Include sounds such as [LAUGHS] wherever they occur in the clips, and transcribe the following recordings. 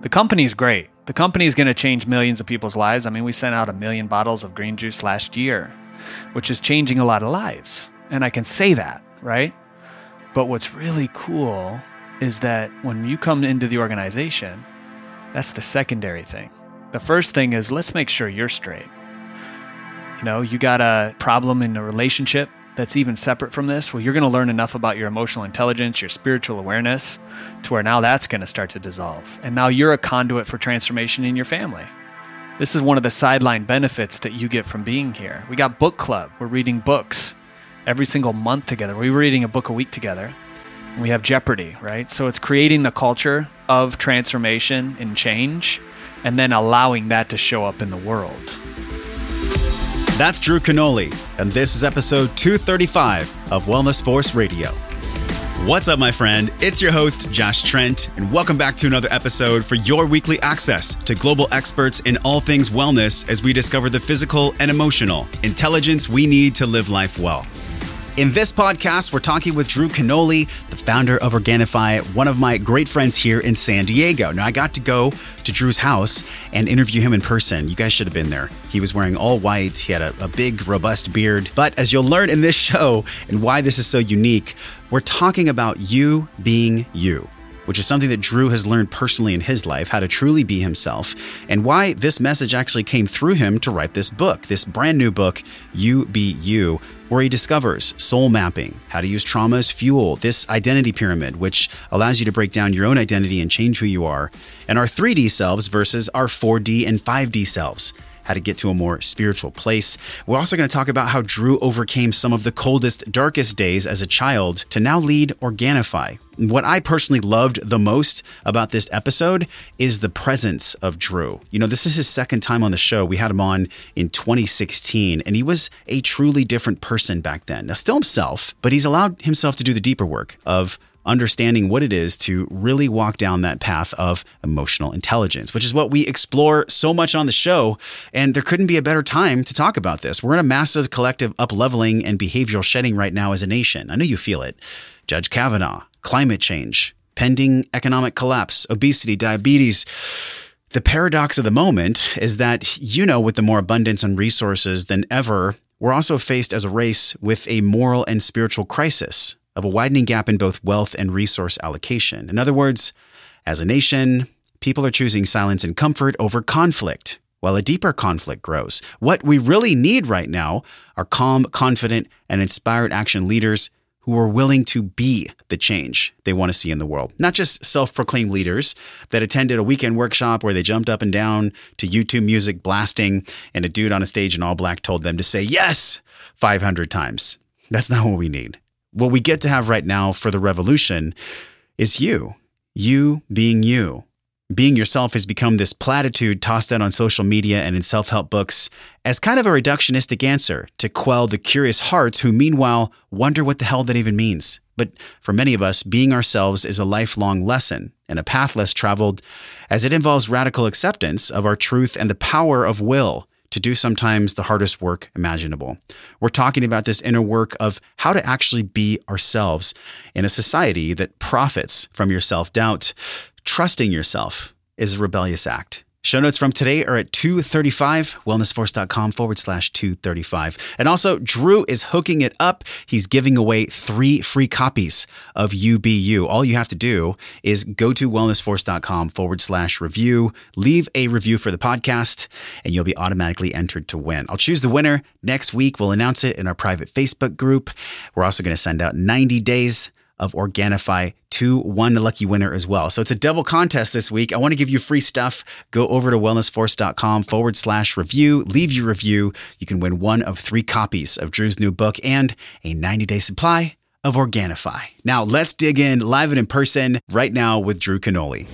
The company's great. The company's going to change millions of people's lives. I mean, we sent out a million bottles of green juice last year, which is changing a lot of lives. And I can say that, right? But what's really cool is that when you come into the organization, that's the secondary thing. The first thing is let's make sure you're straight. You know, you got a problem in a relationship that's even separate from this. Well, you're going to learn enough about your emotional intelligence, your spiritual awareness, to where now that's going to start to dissolve. And now you're a conduit for transformation in your family. This is one of the sideline benefits that you get from being here. We got book club. We're reading books every single month together. We're reading a book a week together. We have Jeopardy, right? So it's creating the culture of transformation and change and then allowing that to show up in the world. That's Drew Canole, and this is episode 235 of Wellness Force Radio. What's up, my friend? It's your host, Josh Trent, and welcome back to another episode for your weekly access to global experts in all things wellness as we discover the physical and emotional intelligence we need to live life well. In this podcast, we're talking with Drew Canole, the founder of Organifi, one of my great friends here in San Diego. Now, I got to go to Drew's house and interview him in person. You guys should have been there. He was wearing all white, he had a, a big, robust beard. But as you'll learn in this [LAUGHS] show and why this is so unique, we're talking about you being you which is something that Drew has learned personally in his life, how to truly be himself, and why this message actually came through him to write this book, this brand new book, You Be You, where he discovers soul mapping, how to use trauma as fuel, this identity pyramid, which allows you to break down your own identity and change who you are, and our 3D selves versus our 4D and 5D selves how to get to a more spiritual place. We're also going to talk about how Drew overcame some of the coldest, darkest days as a child to now lead Organifi. What I personally loved the most about this episode is the presence of Drew. You know, this is his second time on the show. We had him on in 2016, and he was a truly different person back then. Now, still himself, but he's allowed himself to do the deeper work of understanding what it is to really walk down that path of emotional intelligence, which is what we explore so much on the show. And there couldn't be a better time to talk about this. We're in a massive collective upleveling and behavioral shedding right now as a nation. I know you feel it. Judge Kavanaugh, climate change, pending economic collapse, obesity, diabetes. The paradox of the moment is that, you know, with the more abundance and resources than ever, we're also faced as a race with a moral and spiritual crisis of a widening gap in both wealth and resource allocation. In other words, as a nation, people are choosing silence and comfort over conflict, while a deeper conflict grows. What we really need right now are calm, confident, and inspired action leaders who are willing to be the change they want to see in the world. Not just self proclaimed leaders that attended a weekend workshop where they jumped up and down to YouTube music blasting, and a dude on a stage in all black told them to say yes 500 times. That's not what we need what we get to have right now for the revolution is you, you being you. Being yourself has become this platitude tossed out on social media and in self help books as kind of a reductionistic answer to quell the curious hearts who, meanwhile, wonder what the hell that even means. But for many of us, being ourselves is a lifelong lesson and a path less traveled as it involves radical acceptance of our truth and the power of will to do sometimes the hardest work imaginable. We're talking about this inner work of how to actually be ourselves in a society that profits from your self doubt. Trusting yourself is a rebellious act. Show notes from today are at 235, wellnessforce.com forward slash 235. And also, Drew is hooking it up. He's giving away three free copies of UBU. All you have to do is go to wellnessforce.com forward slash review, leave a review for the podcast, and you'll be automatically entered to win. I'll choose the winner next week. We'll announce it in our private Facebook group. We're also going to send out 90 days of Organifi to one lucky winner as well. So it's a double contest this week. I want to give you free stuff. Go over to wellnessforce.com forward slash review, leave your review. You can win one of three copies of Drew's new book and a 90 day supply of Organifi. Now let's dig in live and in person right now with Drew Canole.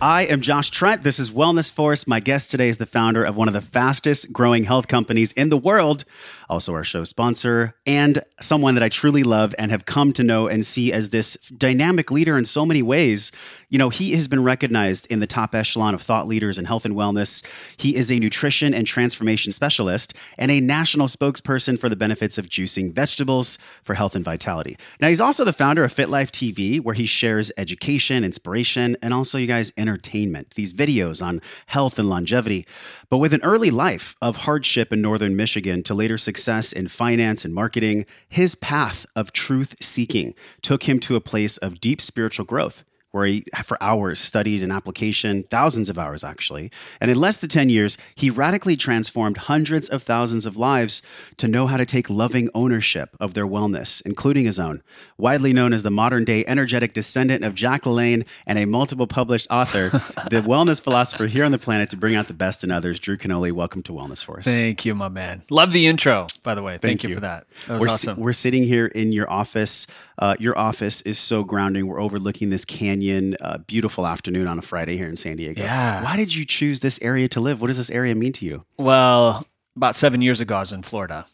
I am Josh Trent. This is Wellness Force. My guest today is the founder of one of the fastest growing health companies in the world, also our show sponsor, and someone that I truly love and have come to know and see as this dynamic leader in so many ways. You know, he has been recognized in the top echelon of thought leaders in health and wellness. He is a nutrition and transformation specialist and a national spokesperson for the benefits of juicing vegetables for health and vitality. Now, he's also the founder of FitLife TV, where he shares education, inspiration, and also, you guys, entertainment. These videos on health and longevity. But with an early life of hardship in northern Michigan to later success in finance and marketing, his path of truth seeking took him to a place of deep spiritual growth where he, for hours, studied an application, thousands of hours actually. And in less than 10 years, he radically transformed hundreds of thousands of lives to know how to take loving ownership of their wellness, including his own. Widely known as the modern day energetic descendant of Jack LaLanne and a multiple published author, [LAUGHS] the wellness philosopher here on the planet to bring out the best in others, Drew Canole, welcome to Wellness Force. Thank you, my man. Love the intro, by the way. Thank, Thank you. you. for that. That was we're awesome. Si- we're sitting here in your office. Uh, your office is so grounding. We're overlooking this canyon. Uh, beautiful afternoon on a Friday here in San Diego. Yeah. Why did you choose this area to live? What does this area mean to you? Well, about seven years ago, I was in Florida,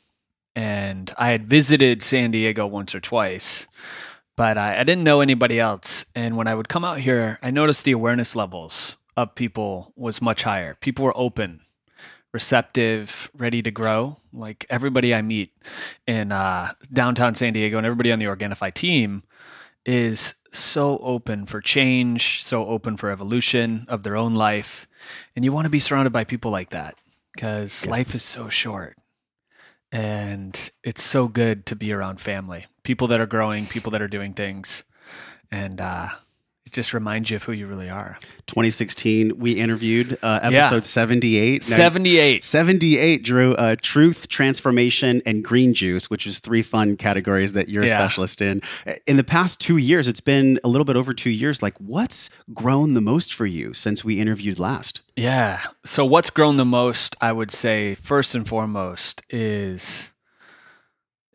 and I had visited San Diego once or twice, but I, I didn't know anybody else. And when I would come out here, I noticed the awareness levels of people was much higher. People were open receptive, ready to grow. Like everybody I meet in uh, downtown San Diego and everybody on the Organifi team is so open for change, so open for evolution of their own life. And you want to be surrounded by people like that because yeah. life is so short. And it's so good to be around family, people that are growing, people that are doing things. And uh, just reminds you of who you really are. 2016, we interviewed uh, episode yeah. 78. Now, 78. 78, Drew. Uh, truth, transformation, and green juice, which is three fun categories that you're a specialist in. In the past two years, it's been a little bit over two years. Like, what's grown the most for you since we interviewed last? Yeah. So, what's grown the most, I would say, first and foremost, is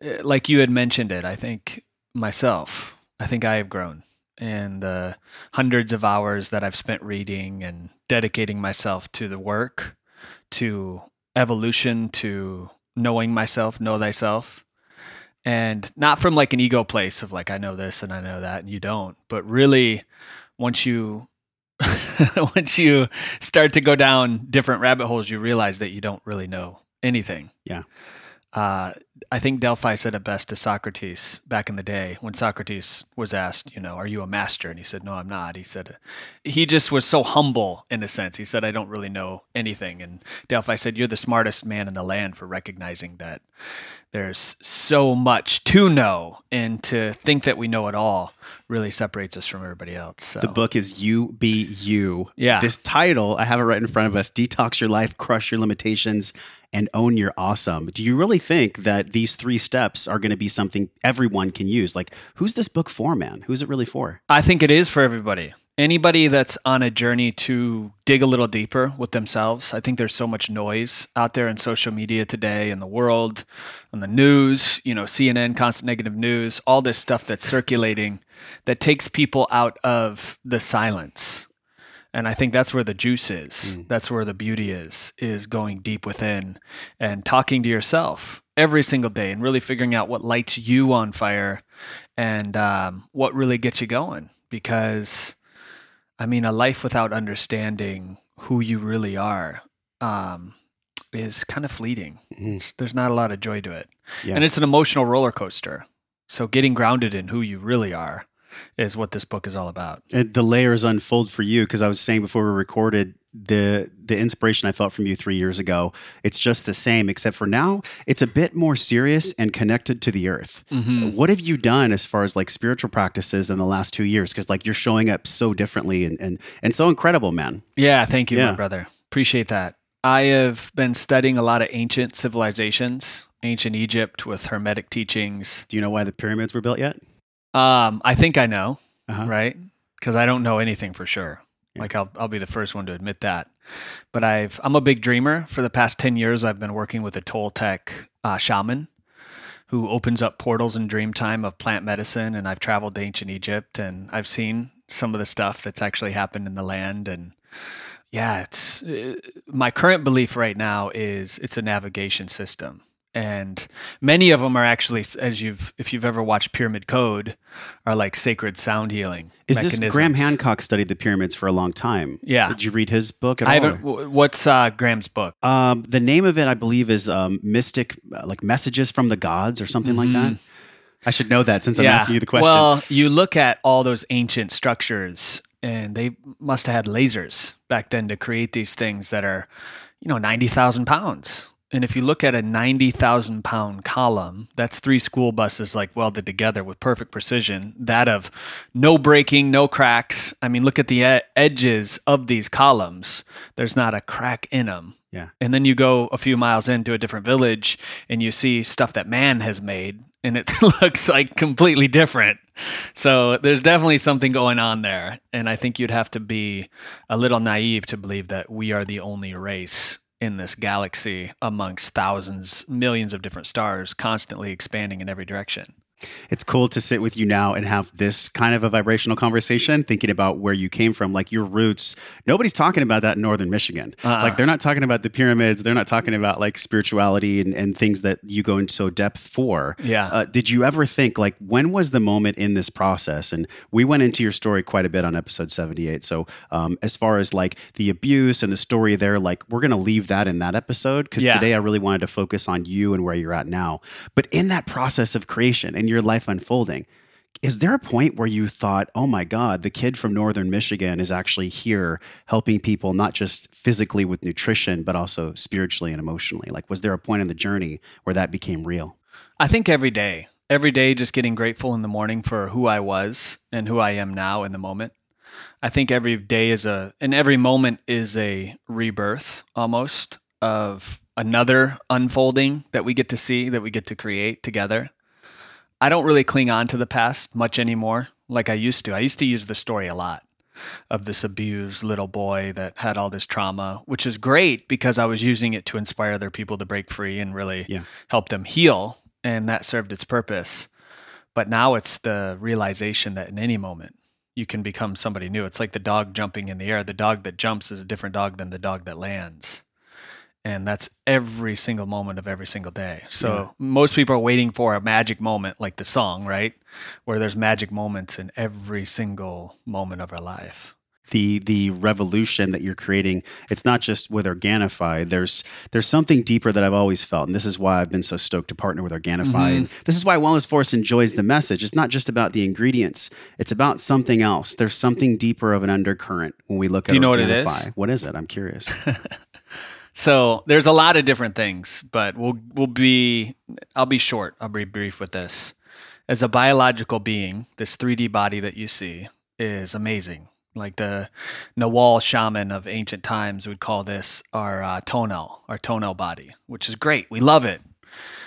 eh, like you had mentioned it, I think myself, I think I have grown and the hundreds of hours that I've spent reading and dedicating myself to the work, to evolution, to knowing myself, know thyself. And not from like an ego place of like, I know this and I know that, and you don't, but really once you [LAUGHS] once you start to go down different rabbit holes, you realize that you don't really know anything. Yeah. Uh, I think Delphi said it best to Socrates back in the day when Socrates was asked, you know, are you a master? And he said, no, I'm not. He said, he just was so humble in a sense. He said, I don't really know anything. And Delphi said, you're the smartest man in the land for recognizing that there's so much to know and to think that we know it all really separates us from everybody else. So. The book is You Be You. Yeah. This title, I have it right in front of us Detox Your Life, Crush Your Limitations, and Own Your Awesome. Do you really think that these three steps are going to be something everyone can use? Like, who's this book for, man? Who's it really for? I think it is for everybody anybody that's on a journey to dig a little deeper with themselves i think there's so much noise out there in social media today in the world on the news you know cnn constant negative news all this stuff that's circulating that takes people out of the silence and i think that's where the juice is mm. that's where the beauty is is going deep within and talking to yourself every single day and really figuring out what lights you on fire and um, what really gets you going because I mean, a life without understanding who you really are um, is kind of fleeting. Mm. There's not a lot of joy to it. Yeah. And it's an emotional roller coaster. So getting grounded in who you really are is what this book is all about. And the layers unfold for you because I was saying before we recorded the the inspiration I felt from you three years ago. It's just the same, except for now it's a bit more serious and connected to the earth. Mm-hmm. What have you done as far as like spiritual practices in the last two years? Because like you're showing up so differently and and and so incredible, man. Yeah, thank you, yeah. my brother. Appreciate that. I have been studying a lot of ancient civilizations, ancient Egypt with Hermetic teachings. Do you know why the pyramids were built yet? Um, I think I know, uh-huh. right? Because I don't know anything for sure. Yeah. Like I'll I'll be the first one to admit that. But I've I'm a big dreamer. For the past ten years, I've been working with a Toltec uh, shaman who opens up portals in dream time of plant medicine. And I've traveled to ancient Egypt and I've seen some of the stuff that's actually happened in the land. And yeah, it's uh, my current belief right now is it's a navigation system and many of them are actually as you've if you've ever watched pyramid code are like sacred sound healing Is this. Graham Hancock studied the pyramids for a long time? Yeah. Did you read his book at i all? haven't what's uh, graham's book Um, the name of it, I believe, is um, Mystic, uh, like Messages from the Gods or something like that. I should know that since I'm asking you the question. Well, you look at all those ancient structures, and they must have had lasers back then to create these things that are, you know, 90,000 pounds. And if you look at a 90,000 pound column, that's three school buses like welded together with perfect precision. That of no breaking, no cracks. I mean, look at the e- edges of these columns. There's not a crack in them. yeah. And then you go a few miles into a different village and you see stuff that man has made and it [LAUGHS] looks like completely different. So there's definitely something going on there. And I think you'd have to be a little naive to believe that we are the only race in this galaxy amongst thousands, millions of different stars constantly expanding in every direction. It's cool to sit with you now and have this kind of a vibrational conversation, thinking about where you came from, like your roots. Nobody's talking about that in northern Michigan. Uh-uh. Like they're not talking about the pyramids. They're not talking about like spirituality and, and things that you go into so depth for. Yeah. Uh, did you ever think like when was the moment in this process? And we went into your story quite a bit on episode 78. So um, as far as like the abuse and the story there, like we're going to leave that in that episode because Yeah. today I really wanted to focus on you and where you're at now. But in that process of creation and your life unfolding, is there a point where you thought, oh my God, the kid from Northern Michigan is actually here helping people, not just physically with nutrition, but also spiritually and emotionally? Like, was there a point in the journey where that became real? I think every day, every day, just getting grateful in the morning for who I was and who I am now in the moment. I think every day is a, and every moment is a rebirth almost of another unfolding that we get to see, that we get to create together. I don't really cling on to the past much anymore like I used to. I used to use the story a lot of this abused little boy that had all this trauma, which is great because I was using it to inspire other people to break free and really Yeah. help them heal. And that served its purpose. But now it's the realization that in any moment you can become somebody new. It's like the dog jumping in the air. The dog that jumps is a different dog than the dog that lands. And that's every single moment of every single day. So Yeah. most people are waiting for a magic moment, like the song, right? Where there's magic moments in every single moment of our life. the the revolution that you're creating it's not just with organifi there's there's something deeper that i've always felt and this is why i've been so stoked to partner with organifi mm-hmm. and this is why wellness force enjoys the message it's not just about the ingredients it's about something else there's something deeper of an undercurrent when we look at you know what it is? organifi what is it i'm curious [LAUGHS] So there's a lot of different things, but we'll we'll be I'll be short. I'll be brief with this. As a biological being, this 3D body that you see is amazing. Like the Nagual shaman of ancient times would call this our uh, our tonal body, which is great. We love it,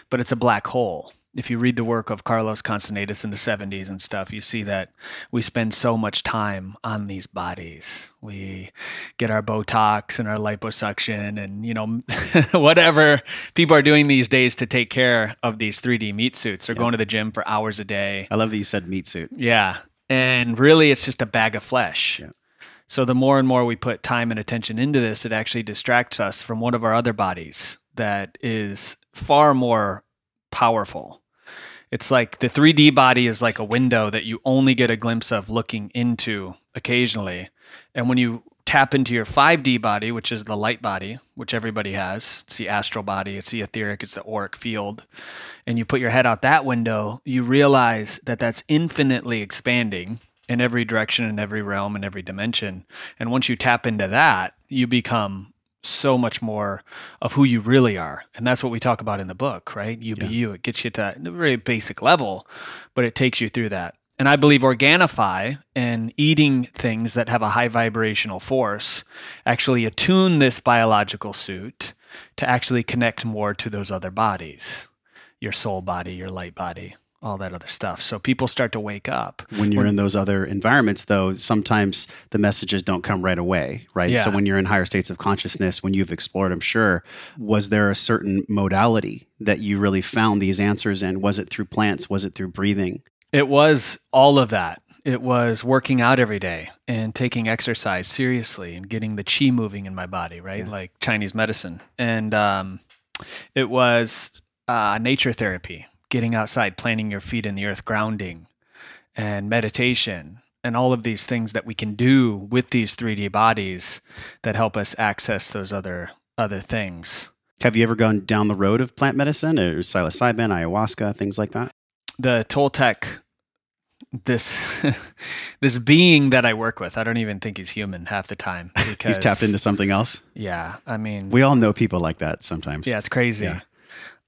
but it's a black hole. If you read the work of Carlos Castaneda in the 70s and stuff, you see that we spend so much time on these bodies. We get our Botox and our liposuction and, you know, [LAUGHS] whatever people are doing these days to take care of these 3D meat suits. They're going to the gym for hours a day. i love that you said meat suit Yeah. And really, it's just a bag of flesh. Yeah. So the more and more we put time and attention into this, it actually distracts us from one of our other bodies that is far more powerful. It's like the 3D body is like a window that you only get a glimpse of looking into occasionally. And when you tap into your 5D body, which is the light body, which everybody has, it's the astral body, it's the etheric, it's the auric field, and you put your head out that window, you realize that that's infinitely expanding in every direction, in every realm, in every dimension. And once you tap into that, you become so much more of who you really are. And that's what we talk about in the book, right? You be you. It gets you to a very basic level, but it takes you through that. And I believe Organifi and eating things that have a high vibrational force actually attune this biological suit to actually connect more to those other bodies your soul body, your light body, all that other stuff. So people start to wake up. when you're in those other environments though sometimes the messages don't come right away right Yeah. so when you're in higher states of consciousness when you've explored i'm sure was there a certain modality that you really found these answers in was it through plants was it through breathing It was all of that. It was working out every day and taking exercise seriously and getting the chi moving in my body, right? Like Chinese medicine. And um, it was uh, nature therapy, getting outside, planting your feet in the earth, grounding, and meditation, and all of these things that we can do with these 3D bodies that help us access those other other things. Have you ever gone down the road of plant medicine or psilocybin, ayahuasca, things like that? The Toltec this [LAUGHS] this being that I work with, I don't even think he's human half the time because [LAUGHS] he's tapped into something else. Yeah, I mean, we all know people like that sometimes. Yeah, it's crazy. Yeah.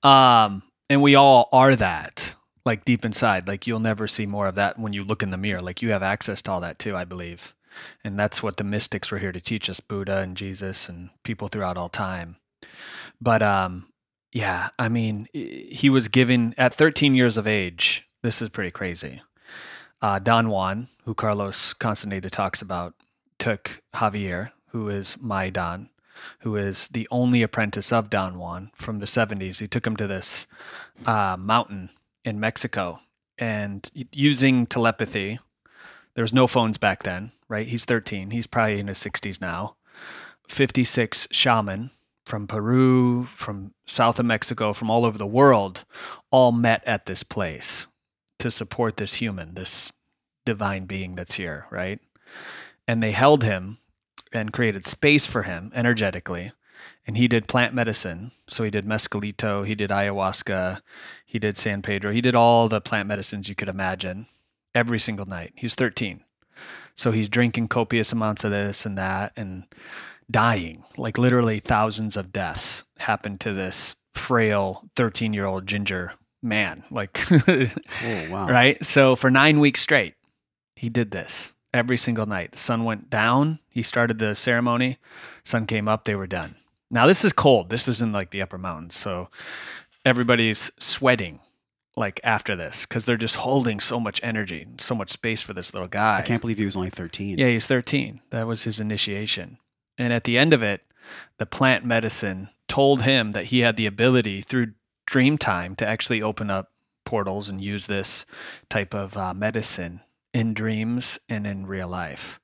Um, and we all are that, like deep inside. Like you'll never see more of that when you look in the mirror. Like you have access to all that too, I believe, and that's what the mystics were here to teach us: Buddha and Jesus and people throughout all time. But um, yeah, I mean, he was given at 13 years of age. This is pretty crazy uh, Don Juan, who Carlos Castaneda talks about, took Javier, who is my Don, who is the only apprentice of Don Juan from the 70s. He took him to this uh, mountain in Mexico and using telepathy. There was no phones back then, right? He's 13. He's probably in his 60s now. 56 shaman from Peru, from south of Mexico, from all over the world, all met at this place to support this human, this divine being that's here, right? And they held him and created space for him energetically. And he did plant medicine. So he did mescalito, he did ayahuasca, he did San Pedro, he did all the plant medicines you could imagine every single night. He was 13. So he's drinking copious amounts of this and that and dying. Like literally thousands of deaths happened to this frail 13 year old ginger man. Like, oh, wow. [LAUGHS] right? So for nine weeks straight, he did this every single night. The sun went down. He started the ceremony. Sun came up. They were done. Now this is cold. This is in like the upper mountains, so everybody's sweating like after this because they're just holding so much energy, so much space for this little guy. I can't believe he was only thirteen. Yeah, he's thirteen. That was his initiation, and at the end of it, the plant medicine told him that he had the ability through dream time to actually open up portals and use this type of uh, medicine in dreams and in real life.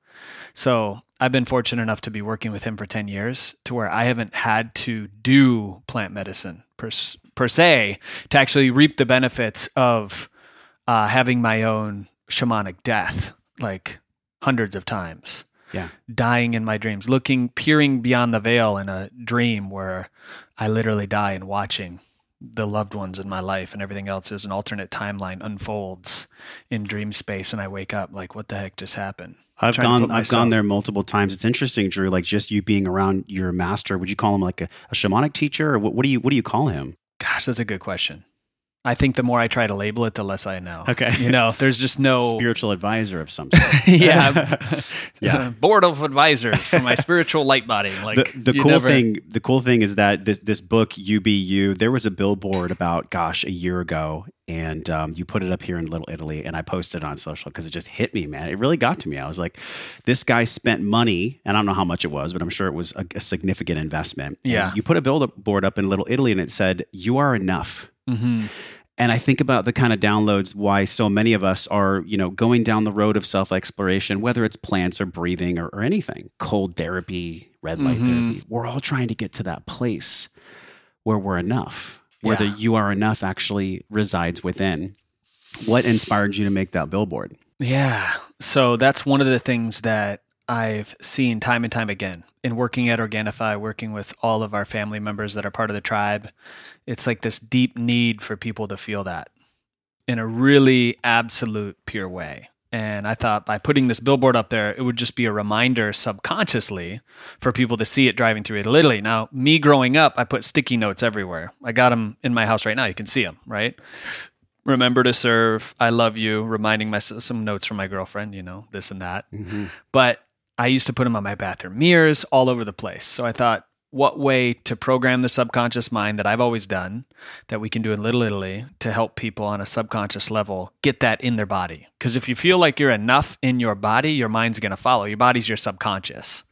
So I've been fortunate enough to be working with him for 10 years to where I haven't had to do plant medicine per, per se to actually reap the benefits of uh, having my own shamanic death, like hundreds of times. Yeah. Dying in my dreams, looking, peering beyond the veil in a dream where I literally die and watching the loved ones in my life and everything else as an alternate timeline unfolds in dream space and I wake up like what the heck just happened? I've gone I've gone there multiple times. It's interesting, Drew, like just you being around your master. Would you call him like a, a shamanic teacher or what, what do you what do you call him? Gosh, that's a good question. I think the more I try to label it, the less I know. Okay. You know, there's just no [LAUGHS] spiritual advisor of some [LAUGHS] sort. yeah. [LAUGHS] yeah. Board of advisors for my spiritual light body. Like the, the cool never... thing, the cool thing is that this this book, UBU, there was a billboard about gosh, a year ago. And um, you put it up here in Little Italy, and I posted it on social because it just hit me, man. It really got to me. I was like, this guy spent money, and I don't know how much it was, but I'm sure it was a, a significant investment. Yeah. And you put a billboard up in Little Italy, and it said, "You are enough." Mm-hmm. And I think about the kind of downloads why so many of us are, you know, going down the road of self exploration, whether it's plants or breathing or, or anything, cold therapy, red light mm-hmm. therapy. We're all trying to get to that place where we're enough, where yeah. the you are enough actually resides within. What inspired you to make that billboard? Yeah. So that's one of the things that I've seen time and time again in working at Organifi, working with all of our family members that are part of the tribe. It's like this deep need for people to feel that in a really absolute pure way. And I thought by putting this billboard up there, it would just be a reminder subconsciously for people to see it driving through Italy. Now, me growing up, I put sticky notes everywhere. I got them in my house right now. You can see them, right? Remember to serve. I love you. Reminding myself some notes from my girlfriend, you know, this and that. Mm-hmm. But I used to put them on my bathroom mirrors all over the place. So I thought, what way to program the subconscious mind that I've always done, that we can do in Little Italy to help people on a subconscious level get that in their body. Because if you feel like you're enough in your body, your mind's going to follow. Your body's your subconscious,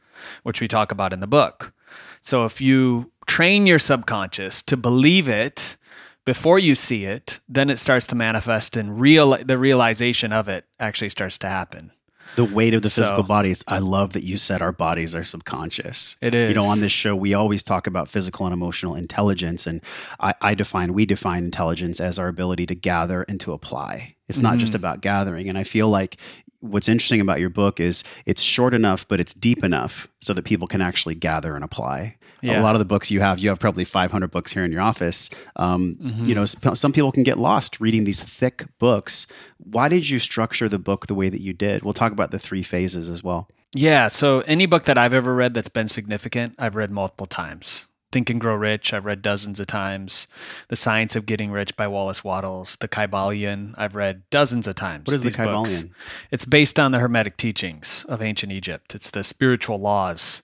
which we talk about in the book. So if you train your subconscious to believe it before you see it, then it starts to manifest and real the realization of it actually starts to happen. The weight of the physical So- bodies. I love that you said our bodies are subconscious. It is. You know, on this show, we always talk about physical and emotional intelligence. And I, I define, we define intelligence as our ability to gather and to apply. It's not Mm-hmm. just about gathering. And I feel like what's interesting about your book is it's short enough, but it's deep enough so that people can actually gather and apply. A lot of the books you have, you have probably 500 books here in your office. Um, Mm-hmm. You know, sp- some people can get lost reading these thick books. Why did you structure the book the way that you did? We'll talk about the three phases as well. Yeah. So any book that I've ever read that's been significant, I've read multiple times. Think and Grow Rich, I've read dozens of times. The Science of Getting Rich by Wallace Wattles. The Kybalion, I've read dozens of times. What is the these books. Kybalion? It's based on the Hermetic teachings of ancient Egypt. It's the spiritual laws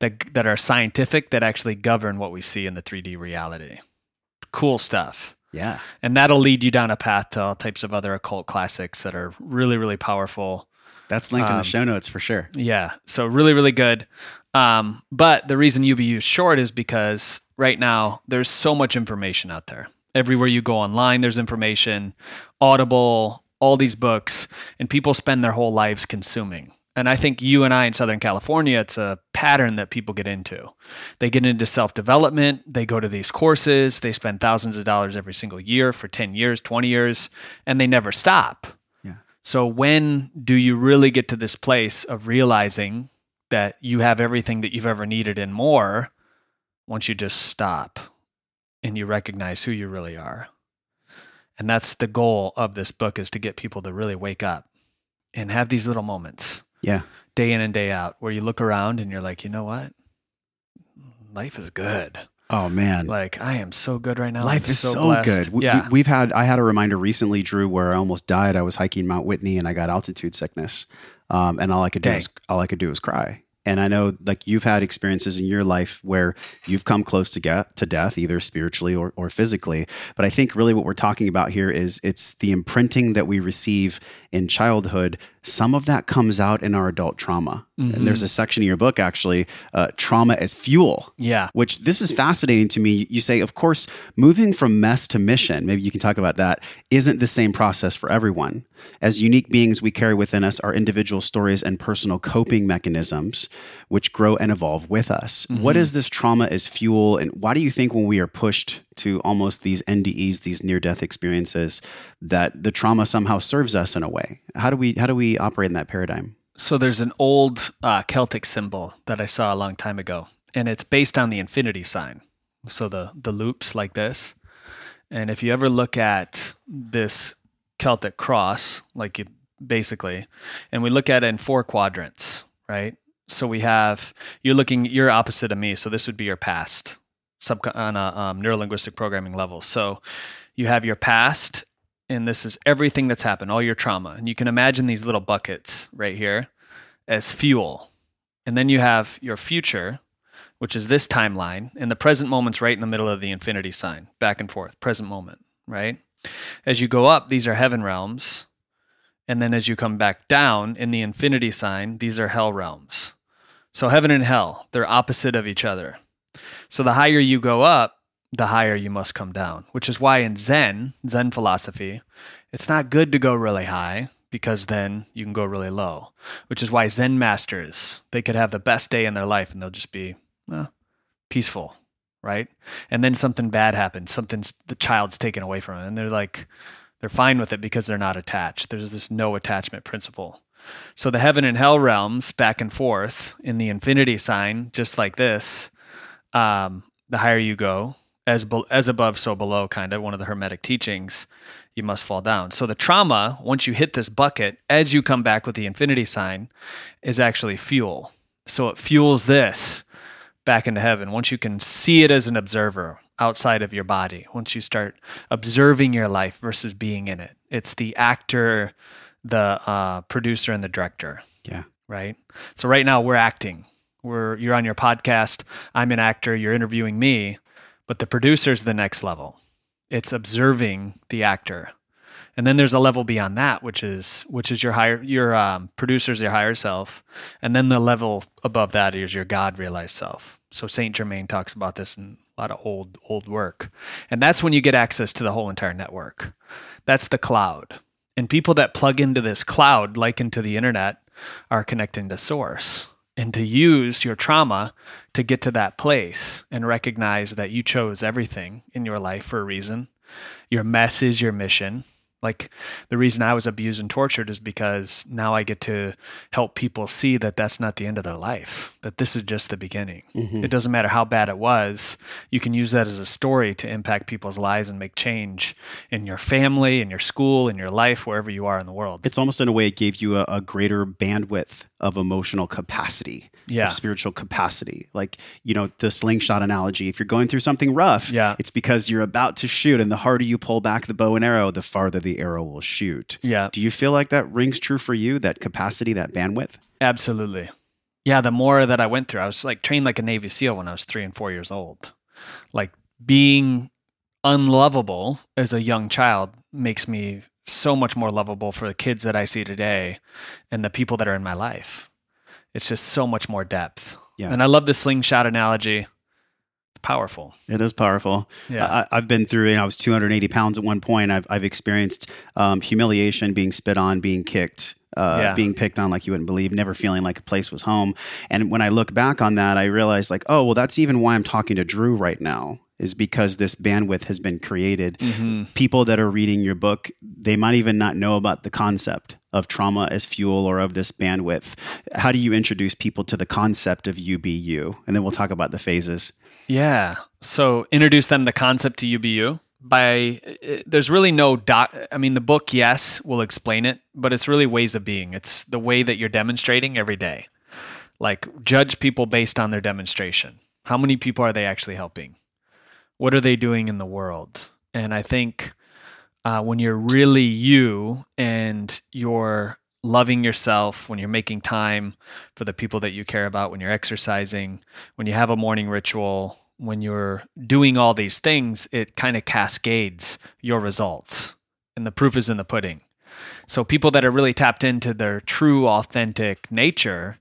that that are scientific that actually govern what we see in the 3D reality. Cool stuff. Yeah. And that'll lead you down a path to all types of other occult classics that are really, really powerful. That's linked in the Um, show notes for sure. Yeah. So really, really good. Um, but the reason UBU is short is because right now there's so much information out there. Everywhere you go online, there's information, Audible, all these books, and people spend their whole lives consuming. And I think you and I in Southern California, it's a pattern that people get into. They get into self development, they go to these courses, they spend thousands of dollars every single year for 10 years, 20 years, and they never stop. So when do you really get to this place of realizing that you have everything that you've ever needed and more once you just stop and you recognize who you really are? And that's the goal of this book is to get people to really wake up and have these little moments Yeah. day in and day out where you look around and you're like, "You know what? Life is good. Oh man. Like I am so good right now. Life I'm is so, blessed." good. We, yeah. we, have had I had a reminder recently, Drew, where I almost died. I was hiking Mount Whitney and I got altitude sickness, um, and all I could do Dang. was all I could do was cry. And I know, like you've had experiences in your life where you've come close to get to death, either spiritually or, or physically. But I think really what we're talking about here is it's the imprinting that we receive in childhood. Some of that comes out in our adult trauma. And there's a section in your book actually, uh, trauma as fuel yeah. which this is fascinating to me. You say, of course, moving from mess to mission, maybe you can talk about that, isn't the same process for everyone. As unique beings, we carry within us our individual stories and personal coping mechanisms, which grow and evolve with us. What is this trauma as fuel? And why do you think when we are pushed to almost these NDEs, these near death experiences, that the trauma somehow serves us in a way? How do we, how do we operate in that paradigm? So there's an old uh, Celtic symbol that I saw a long time ago, and it's based on the infinity sign. So the the loops like this, and if you ever look at this Celtic cross, like you basically, and we look at it in four quadrants, right? So we have you're looking you're opposite of me, so this would be your past, sub on a um, neurolinguistic programming level. So you have your past and this is everything that's happened, all your trauma. And you can imagine these little buckets right here as fuel. And then you have your future, which is this timeline, and the present moment's right in the middle of the infinity sign, back and forth, present moment, right? As you go up, these are heaven realms. And then as you come back down in the infinity sign, these are hell realms. So heaven and hell, they're opposite of each other. So the higher you go up, the higher you must come down, which is why in Zen, Zen philosophy, it's not good to go really high because then you can go really low, which is why Zen masters, they could have the best day in their life and they'll just be eh, peaceful, right? And then something bad happens, something's the child's taken away from them, and they're like, they're fine with it because they're not attached. There's this no attachment principle. So the heaven and hell realms back and forth in the infinity sign, just like this, um, the higher you go, as be- as above, so below, kind of one of the hermetic teachings, you must fall down. So the trauma, once you hit this bucket, as you come back with the infinity sign, is actually fuel. So it fuels this back into heaven. Once you can see it as an observer outside of your body, once you start observing your life versus being in it, it's the actor, the uh, producer, and the director Yeah. right? So right now we're acting. We're you're on your podcast. I'm an actor. You're interviewing me, but the producer's the next level. It's observing the actor, and then there's a level beyond that, which is which is your higher your um, producer's your higher self, and then the level above that is your God realized self. So Saint Germain talks about this in a lot of old old work, and that's when you get access to the whole entire network. That's the cloud. And people that plug into this cloud, like into the internet, are connecting to source and to use your trauma to get to that place and recognize that you chose everything in your life for a reason. Your mess is your mission. Like the reason I was abused and tortured is because now I get to help people see that that's not the end of their life, that this is just the beginning. Mm-hmm. It doesn't matter how bad it was. You can use that as a story to impact people's lives and make change in your family, in your school, in your life, wherever you are in the world. It's almost in a way it gave you a, a greater bandwidth of emotional capacity yeah. spiritual capacity. Like, you know, the slingshot analogy. If you're going through something rough, yeah. it's because you're about to shoot. And the harder you pull back the bow and arrow, the farther the arrow will shoot. Yeah. Do you feel like that rings true for you, that capacity, that bandwidth? Absolutely. Yeah. The more that I went through, I was like trained like a Navy SEAL when I was three and four years old. Like being unlovable as a young child makes me so much more lovable for the kids that I see today and the people that are in my life it's just so much more depth. Yeah. And I love the slingshot analogy. Powerful. It is powerful. Yeah. I, have been through, you know, I was 280 pounds at one point. I've, I've experienced um, humiliation, being spit on, being kicked, uh, yeah. being picked on like you wouldn't believe, never feeling like a place was home. And when I look back on that, I realize like, oh, well, that's even why I'm talking to Drew right now is because this bandwidth has been created. Mm-hmm. People that are reading your book, they might even not know about the concept of trauma as fuel or of this bandwidth. How do you introduce people to the concept of UBU? And then we'll talk about the phases. Yeah. So introduce them the concept to UBU by there's really no dot i mean the book yes will explain it but it's really ways of being. It's the way that you're demonstrating every day. Like judge people based on their demonstration. How many people are they actually helping? What are they doing in the world? And i think uh, when you're really you and you're loving yourself when you're making time for the people that you care about when you're exercising when you have a morning ritual when you're doing all these things, it kind of cascades your results. And the proof is in the pudding. So people that are really tapped into their true, authentic nature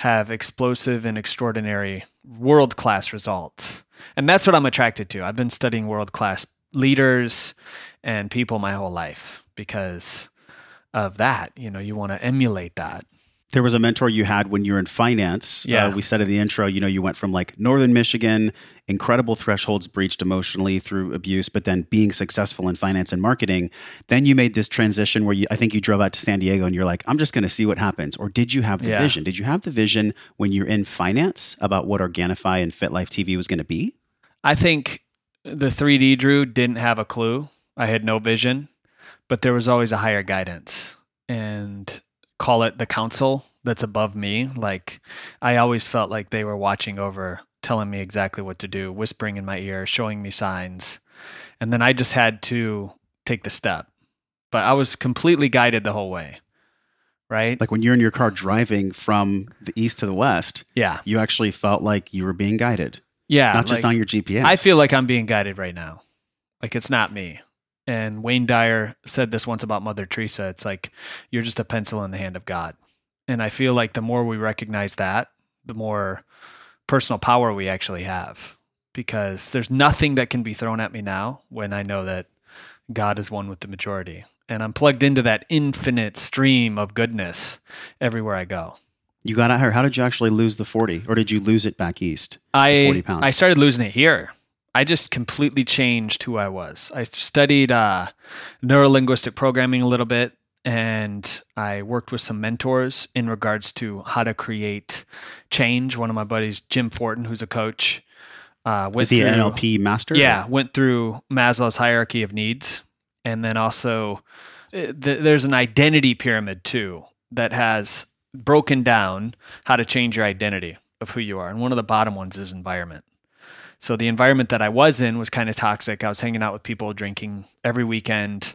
have explosive and extraordinary world class results. And that's what I'm attracted to. I've been studying world class leaders and people my whole life because of that. You know, you want to emulate that there was a mentor you had when you were in finance. Uh, yeah. Uh, we said in the intro, you know, you went from like Northern Michigan, incredible thresholds breached emotionally through abuse, but then being successful in finance and marketing. Then you made this transition where you, I think you drove out to San Diego and you're like, I'm just going to see what happens. Or did you have the yeah. vision? Did you have the vision when you're in finance about what Organifi and FitLife TV was going to be? I think the 3D Drew didn't have a clue. I had no vision, but there was always a higher guidance. And call it the council that's above me. Like I always felt like they were watching over, telling me exactly what to do, whispering in my ear, showing me signs. And then I just had to take the step. But I was completely guided the whole way. Right? Like when you're in your car driving from the east to the west, yeah. You actually felt like you were being guided. Yeah. Not just like, on your GPS. I feel like I'm being guided right now. Like it's not me. And Wayne Dyer said this once about Mother Teresa. It's like you're just a pencil in the hand of God. And I feel like the more we recognize that, the more personal power we actually have. Because there's nothing that can be thrown at me now when I know that God is one with the majority. And I'm plugged into that infinite stream of goodness everywhere I go. You got out here. How did you actually lose the 40? Or did you lose it back east? I, 40 pounds? I started losing it here. I just completely changed who I was. I studied uh, neurolinguistic programming a little bit, and I worked with some mentors in regards to how to create change. One of my buddies, Jim Fortin, who's a coach, uh, went Is he through, an NLP master? Yeah, went through Maslow's hierarchy of needs, and then also uh, th- there's an identity pyramid too that has broken down how to change your identity of who you are, and one of the bottom ones is environment. So the environment that I was in was kind of toxic. I was hanging out with people drinking every weekend,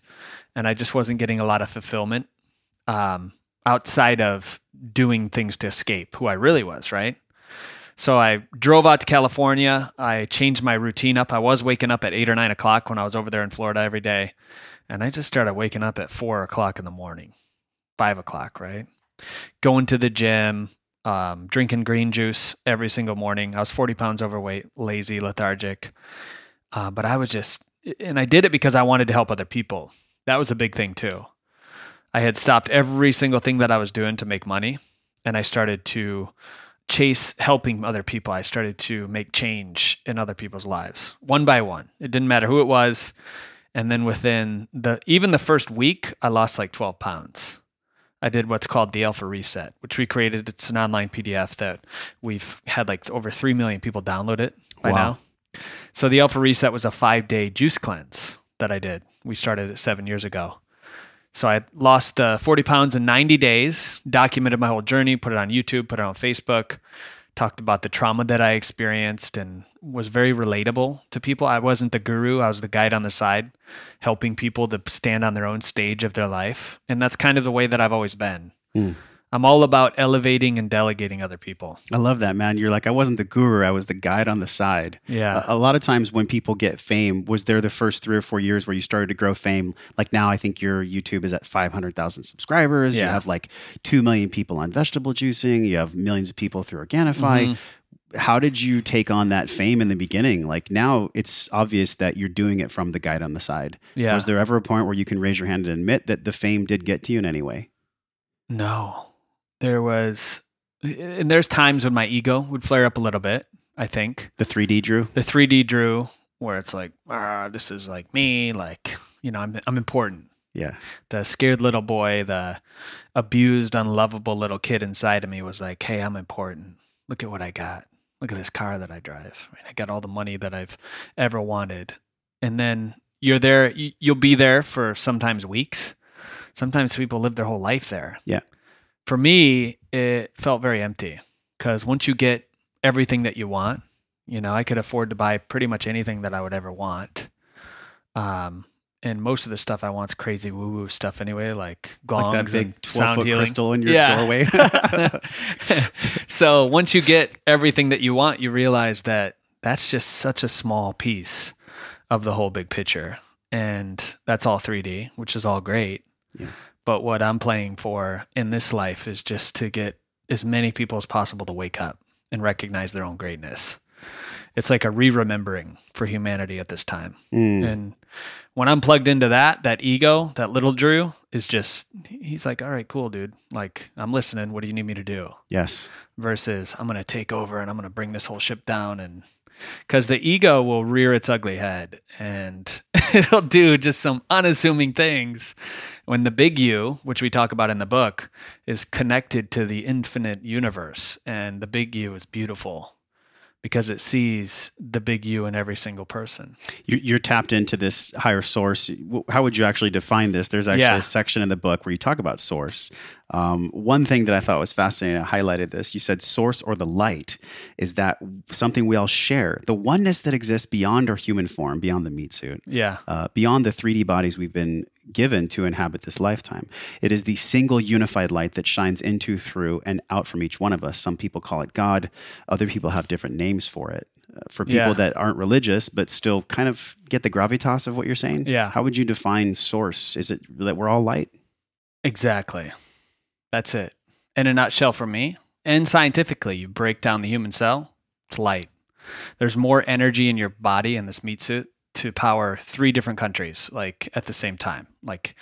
and I just wasn't getting a lot of fulfillment um, outside of doing things to escape who I really was, right? So I drove out to California. I changed my routine up. I was waking up at eight or nine o'clock when I was over there in Florida every day. And I just started waking up at four o'clock in the morning, five o'clock, right? Going to the gym, um, drinking green juice every single morning. I was 40 pounds overweight, lazy, lethargic. Uh, but I was just, and I did it because I wanted to help other people. That was a big thing too. I had stopped every single thing that I was doing to make money and I started to chase helping other people. I started to make change in other people's lives one by one. It didn't matter who it was. And then within the even the first week, I lost like 12 pounds. I did what's called the Alpha Reset, which we created. It's an online PDF that we've had like over 3 million people download it by Wow. now. So the Alpha Reset was a five day juice cleanse that I did. We started it seven years ago. So I lost uh, 40 pounds in 90 days, documented my whole journey, put it on YouTube, put it on Facebook, talked about the trauma that I experienced, and was very relatable to people. I wasn't the guru, I was the guide on the side, helping people to stand on their own stage of their life. And that's kind of the way that I've always been. Mm. I'm all about elevating and delegating other people. I love that, man. You're like, I wasn't the guru, I was the guide on the side. Yeah. A, a lot of times when people get fame, was there the first three or four years where you started to grow fame? Like now, I think your YouTube is at 500,000 subscribers. Yeah. You have like 2 million people on vegetable juicing. You have millions of people through Organifi. Mm-hmm. How did you take on that fame in the beginning? Like now, it's obvious that you're doing it from the guide on the side. Yeah. Was there ever a point where you can raise your hand and admit that the fame did get to you in any way? No, there was, and there's times when my ego would flare up a little bit. I think The 3D Drew? the 3D Drew, where it's like, ah, this is like me, like you know, I'm I'm important. Yeah. The scared little boy, the abused, unlovable little kid inside of me was like, hey, I'm important. Look at what I got. Look at this car that I drive. Right? I got all the money that I've ever wanted. And then you're there. You'll be there for sometimes weeks. Sometimes people live their whole life there Yeah. For me, it felt very empty because once you get everything that you want, you know, I could afford to buy pretty much anything that I would ever want. Um, and most of the stuff I want's crazy woo woo stuff anyway, like gongs Like that big and sound foot healing. crystal in your Yeah. doorway. [LAUGHS] [LAUGHS] so once you get everything that you want, you realize that that's just such a small piece of the whole big picture. And that's all 3D, which is all great. Yeah. But what I'm playing for in this life is just to get as many people as possible to wake up and recognize their own greatness. It's like a re remembering for humanity at this time. Mm. And when I'm plugged into that, that ego, that little Drew is just, he's like, all right, cool, dude. Like, I'm listening. What do you need me to do? Yes. versus I'm going to take over and I'm going to bring this whole ship down and because the ego will rear its ugly head and [LAUGHS] it'll do just some unassuming things when the big you which we talk about in the book is connected to the infinite universe and the big you is beautiful because it sees the big you in every single person You're, you're tapped into this higher source. How would you actually define this? There's actually Yeah. a section in the book where you talk about source. Um, one thing that I thought was fascinating, I highlighted this. You said source or the light is that something we all share, the oneness that exists beyond our human form, beyond the meat suit. yeah uh, beyond the 3D bodies we've been given to inhabit this lifetime. It is the single unified light that shines into, through, and out from each one of us. Some people call it God, other people have different names for it. Uh, for people Yeah. that aren't religious but still kind of get the gravitas of what you're saying, Yeah. how would you define source? Is it that we're all light? Exactly. That's it. In a nutshell for me, and scientifically, you break down the human cell, it's light. There's more energy in your body in this meat suit to power three different countries, like at the same time, like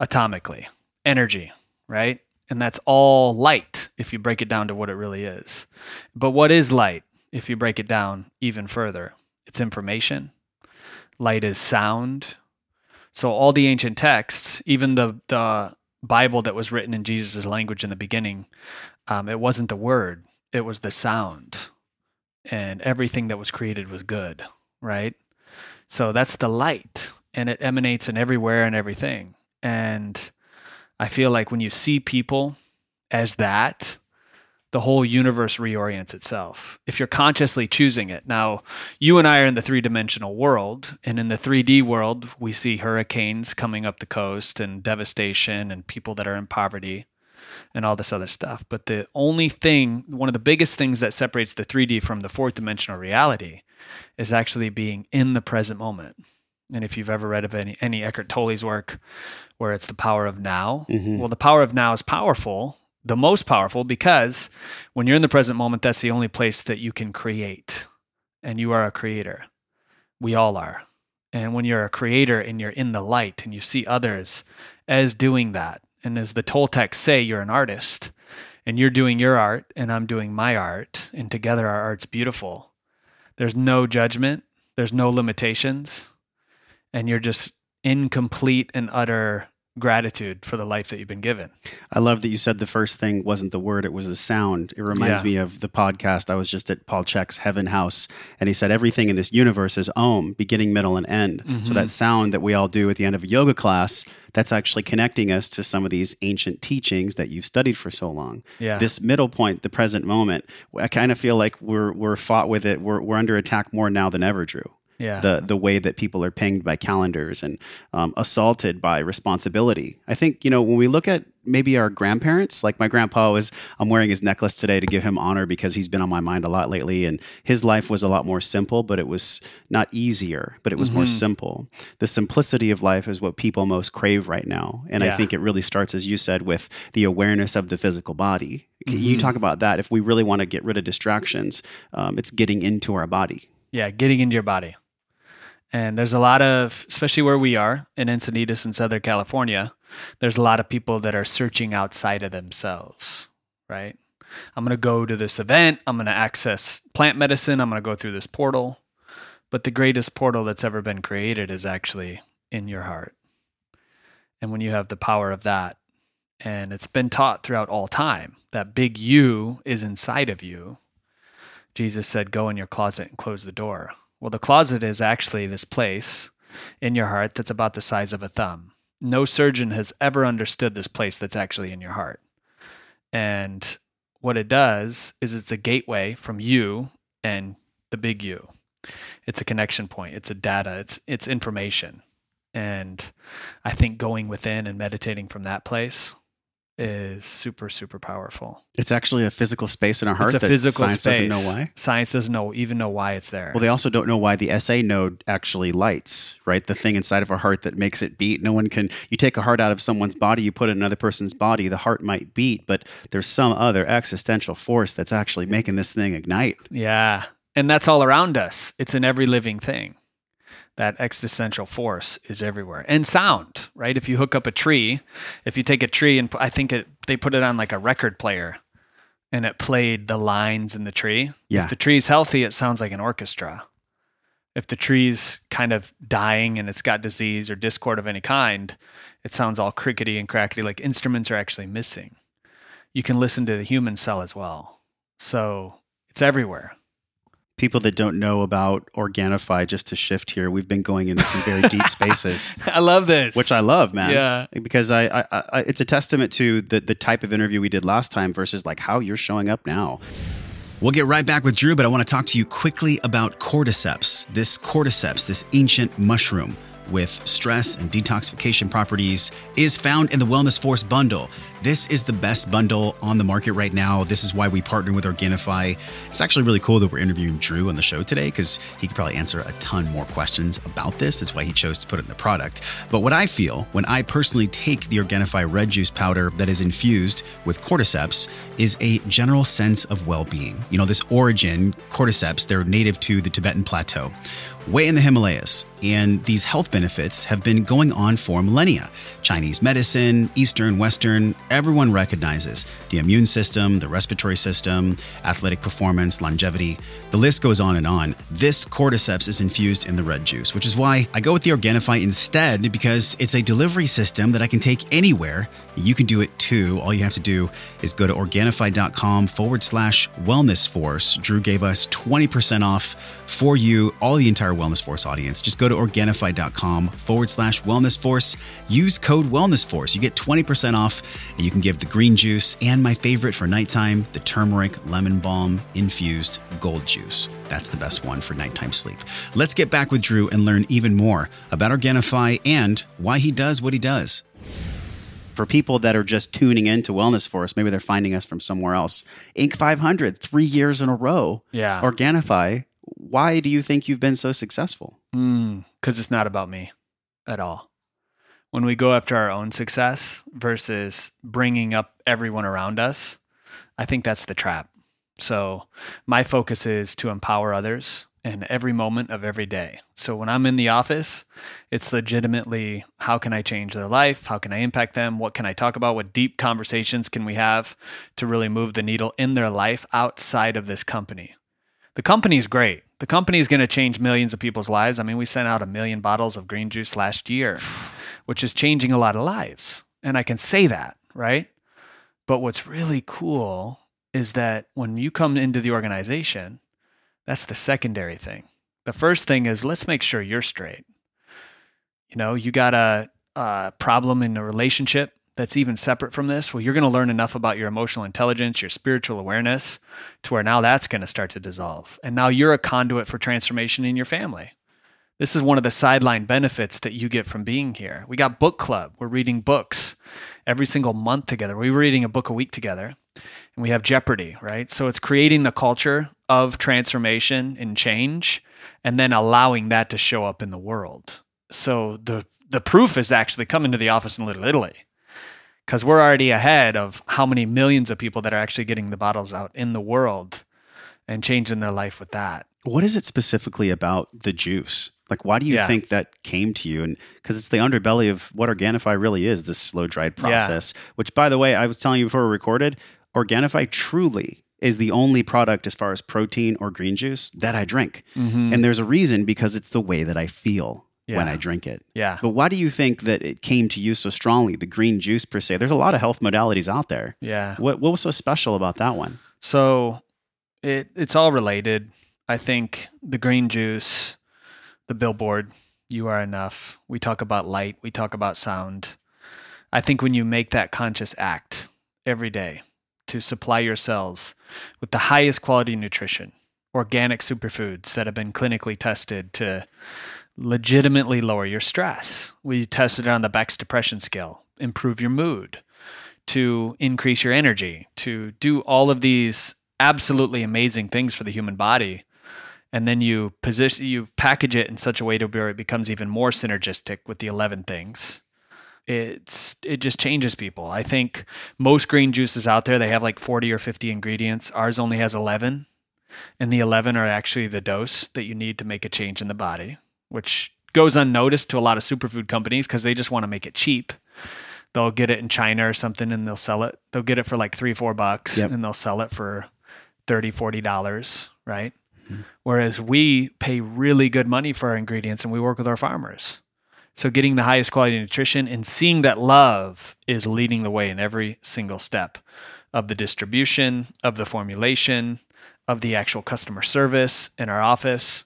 atomically. Energy, right? And that's all light if you break it down to what it really is. But what is light if you break it down even further? It's information. Light is sound. So all the ancient texts, even the the Bible that was written in Jesus' language in the beginning, um, it wasn't the word; it was the sound, and everything that was created was good, right? So that's the light, and it emanates in everywhere and everything. And I feel like when you see people as that, the whole universe reorients itself. If you're consciously choosing it. Now, you and I are in the three dimensional world, and in the 3D world, we see hurricanes coming up the coast and devastation and people that are in poverty and all this other stuff. But the only thing, one of the biggest things that separates the 3D from the fourth dimensional reality is actually being in the present moment. And if you've ever read of any, any Eckhart Tolle's work where it's the power of now, Mhm. well, the power of now is powerful, the most powerful, because when you're in the present moment, that's the only place that you can create. And you are a creator. We all are. And when you're a creator and you're in the light and you see others as doing that And as the Toltecs say, you're an artist and you're doing your art and I'm doing my art. And together our art's beautiful. There's no judgment, there's no limitations. And you're just in complete and utter gratitude for the life that you've been given. I love that you said the first thing wasn't the word, it was the sound. It reminds Yeah. me of the podcast. I was just at Paul Chek's Heaven House, and he said everything in this universe is Om, beginning, middle, and end. Mm-hmm. So that sound that we all do at the end of a yoga class, that's actually connecting us to some of these ancient teachings that you've studied for so long. Yeah. This middle point, the present moment, I kind of feel like we're we're fought with it. We're we're under attack more now than ever, Drew Yeah. the the way that people are pinged by calendars and um, assaulted by responsibility. I think you know when we look at maybe our grandparents, like my grandpa was. I'm wearing his necklace today to give him honor because he's been on my mind a lot lately, and his life was a lot more simple, but it was not easier, but it was more simple. The simplicity of life is what people most crave right now, and I think it really starts, as you said, with the awareness of the physical body. You talk about that. If we really want to get rid of distractions, um, it's getting into our body. Yeah, getting into your body. And there's a lot of, especially where we are in Encinitas in Southern California, there's a lot of people that are searching outside of themselves, right? I'm going to go to this event. I'm going to access plant medicine. I'm going to go through this portal. But the greatest portal that's ever been created is actually in your heart. And when you have the power of that, and it's been taught throughout all time that big you is inside of you, Jesus said, Go in your closet and close the door. Well, the closet is actually this place in your heart that's about the size of a thumb. No surgeon has ever understood this place that's actually in your heart. And what it does is it's a gateway from you and the big you. It's a connection point, it's a data, it's it's information. And I think going within and meditating from that place is super super powerful. It's actually a physical space in our heart it's a that physical science space. doesn't know why. Science doesn't know even know why it's there. Well, they also don't know why the SA node actually lights, right? The thing inside of our heart that makes it beat. No one can, you take a heart out of someone's body, you put it in another person's body, the heart might beat, but there's some other existential force that's actually making this thing ignite. Yeah. And that's all around us. It's in every living thing. That existential force is everywhere. And sound, right? If you hook up a tree, if you take a tree and I think it, they put it on like a record player and it played the lines in the tree. Yeah. If the tree's healthy, it sounds like an orchestra. If the tree's kind of dying and it's got disease or discord of any kind, it sounds all crickety and crackety, like instruments are actually missing. You can listen to the human cell as well. So it's everywhere. People that don't know about Organifi, just to shift here, we've been going into some very deep [LAUGHS] spaces. I love this. which I love, man. Yeah. because I, I, I, it's a testament to the the type of interview we did last time versus like how you're showing up now. We'll get right back with Drew, but I want to talk to you quickly about cordyceps. This cordyceps, this ancient mushroom with stress and detoxification properties, is found in the Wellness Force bundle. This is the best bundle on the market right now. This is why we partner with Organifi. It's actually really cool that we're interviewing Drew on the show today because he could probably answer a ton more questions about this. That's why he chose to put it in the product. But what I feel when I personally take the Organifi red juice powder that is infused with cordyceps is a general sense of well being. You know, this origin, cordyceps, they're native to the Tibetan plateau way in the Himalayas. And these health benefits have been going on for millennia. Chinese medicine, Eastern, Western, everyone recognizes the immune system, the respiratory system, athletic performance, longevity. The list goes on and on. This cordyceps is infused in the red juice, which is why I go with the Organifi instead because it's a delivery system that I can take anywhere. You can do it too. All you have to do is go to Organifi.com forward slash wellness force. Drew gave us 20% off for you, all the entire Wellness Force audience. Just go to Organifi.com forward slash wellness force. Use code wellness force. You get 20% off and you can give the green juice and my favorite for nighttime, the turmeric lemon balm infused gold juice. That's the best one for nighttime sleep. Let's get back with Drew and learn even more about Organifi and why he does what he does for people that are just tuning into Wellness Force, maybe they're finding us from somewhere else. Inc. 500, three years in a row. Yeah. Organifi. Why do you think you've been so successful? Hmm, because it's not about me at all. When we go after our own success versus bringing up everyone around us, I think that's the trap. So my focus is to empower others in every moment of every day. So when I'm in the office, it's legitimately how can I change their life? How can I impact them? What can I talk about? What deep conversations can we have to really move the needle in their life outside of this company? The company's great. The company is going to change millions of people's lives. I mean, we sent out a million bottles of green juice last year, [SIGHS] which is changing a lot of lives. And I can say that, right? But what's really cool is that when you come into the organization, that's the secondary thing. The first thing is let's make sure you're straight. You know, you got a, a problem in a relationship that's even separate from this. Well, you're going to learn enough about your emotional intelligence, your spiritual awareness, to where now that's going to start to dissolve. And now you're a conduit for transformation in your family. This is one of the sideline benefits that you get from being here. We got book club. We're reading books every single month together. We're reading a book a week together. And we have Jeopardy, right? So it's creating the culture of transformation and change and then allowing that to show up in the world. So the the proof is actually coming to the office in Little Italy because we're already ahead of how many millions of people that are actually getting the bottles out in the world and changing their life with that. What is it specifically about the juice? Like, why do you Yeah. think that came to you? And because it's the underbelly of what Organifi really is, this slow dried process. Which, by the way, I was telling you before we recorded, Organifi truly is the only product as far as protein or green juice that I drink. Mm-hmm. And there's a reason because it's the way that I feel when Mm-hmm. I drink it. Yeah. But why do you think that it came to you so strongly? The green juice per se. There's a lot of health modalities out there. Yeah. What what was so special about that one? So it it's all related. I think the green juice, the billboard, you are enough. We talk about light, we talk about sound. I think when you make that conscious act every day to supply your cells with the highest quality nutrition, organic superfoods that have been clinically tested to legitimately lower your stress. We tested it on the Beck's depression scale, improve your mood, to increase your energy, to do all of these absolutely amazing things for the human body. And then you position, you package it in such a way to where it becomes even more synergistic with the 11 things. It's it just changes people. I think most green juices out there they have like 40 or 50 ingredients. Ours only has 11. And the 11 are actually the dose that you need to make a change in the body, which goes unnoticed to a lot of superfood companies because they just want to make it cheap they'll get it in China or something and they'll sell it. They'll get it for like three, four bucks Yep. and they'll sell it for 30, 40 dollars, right? Whereas we pay really good money for our ingredients and we work with our farmers. So getting the highest quality nutrition and seeing that love is leading the way in every single step of the distribution, of the formulation, of the actual customer service in our office.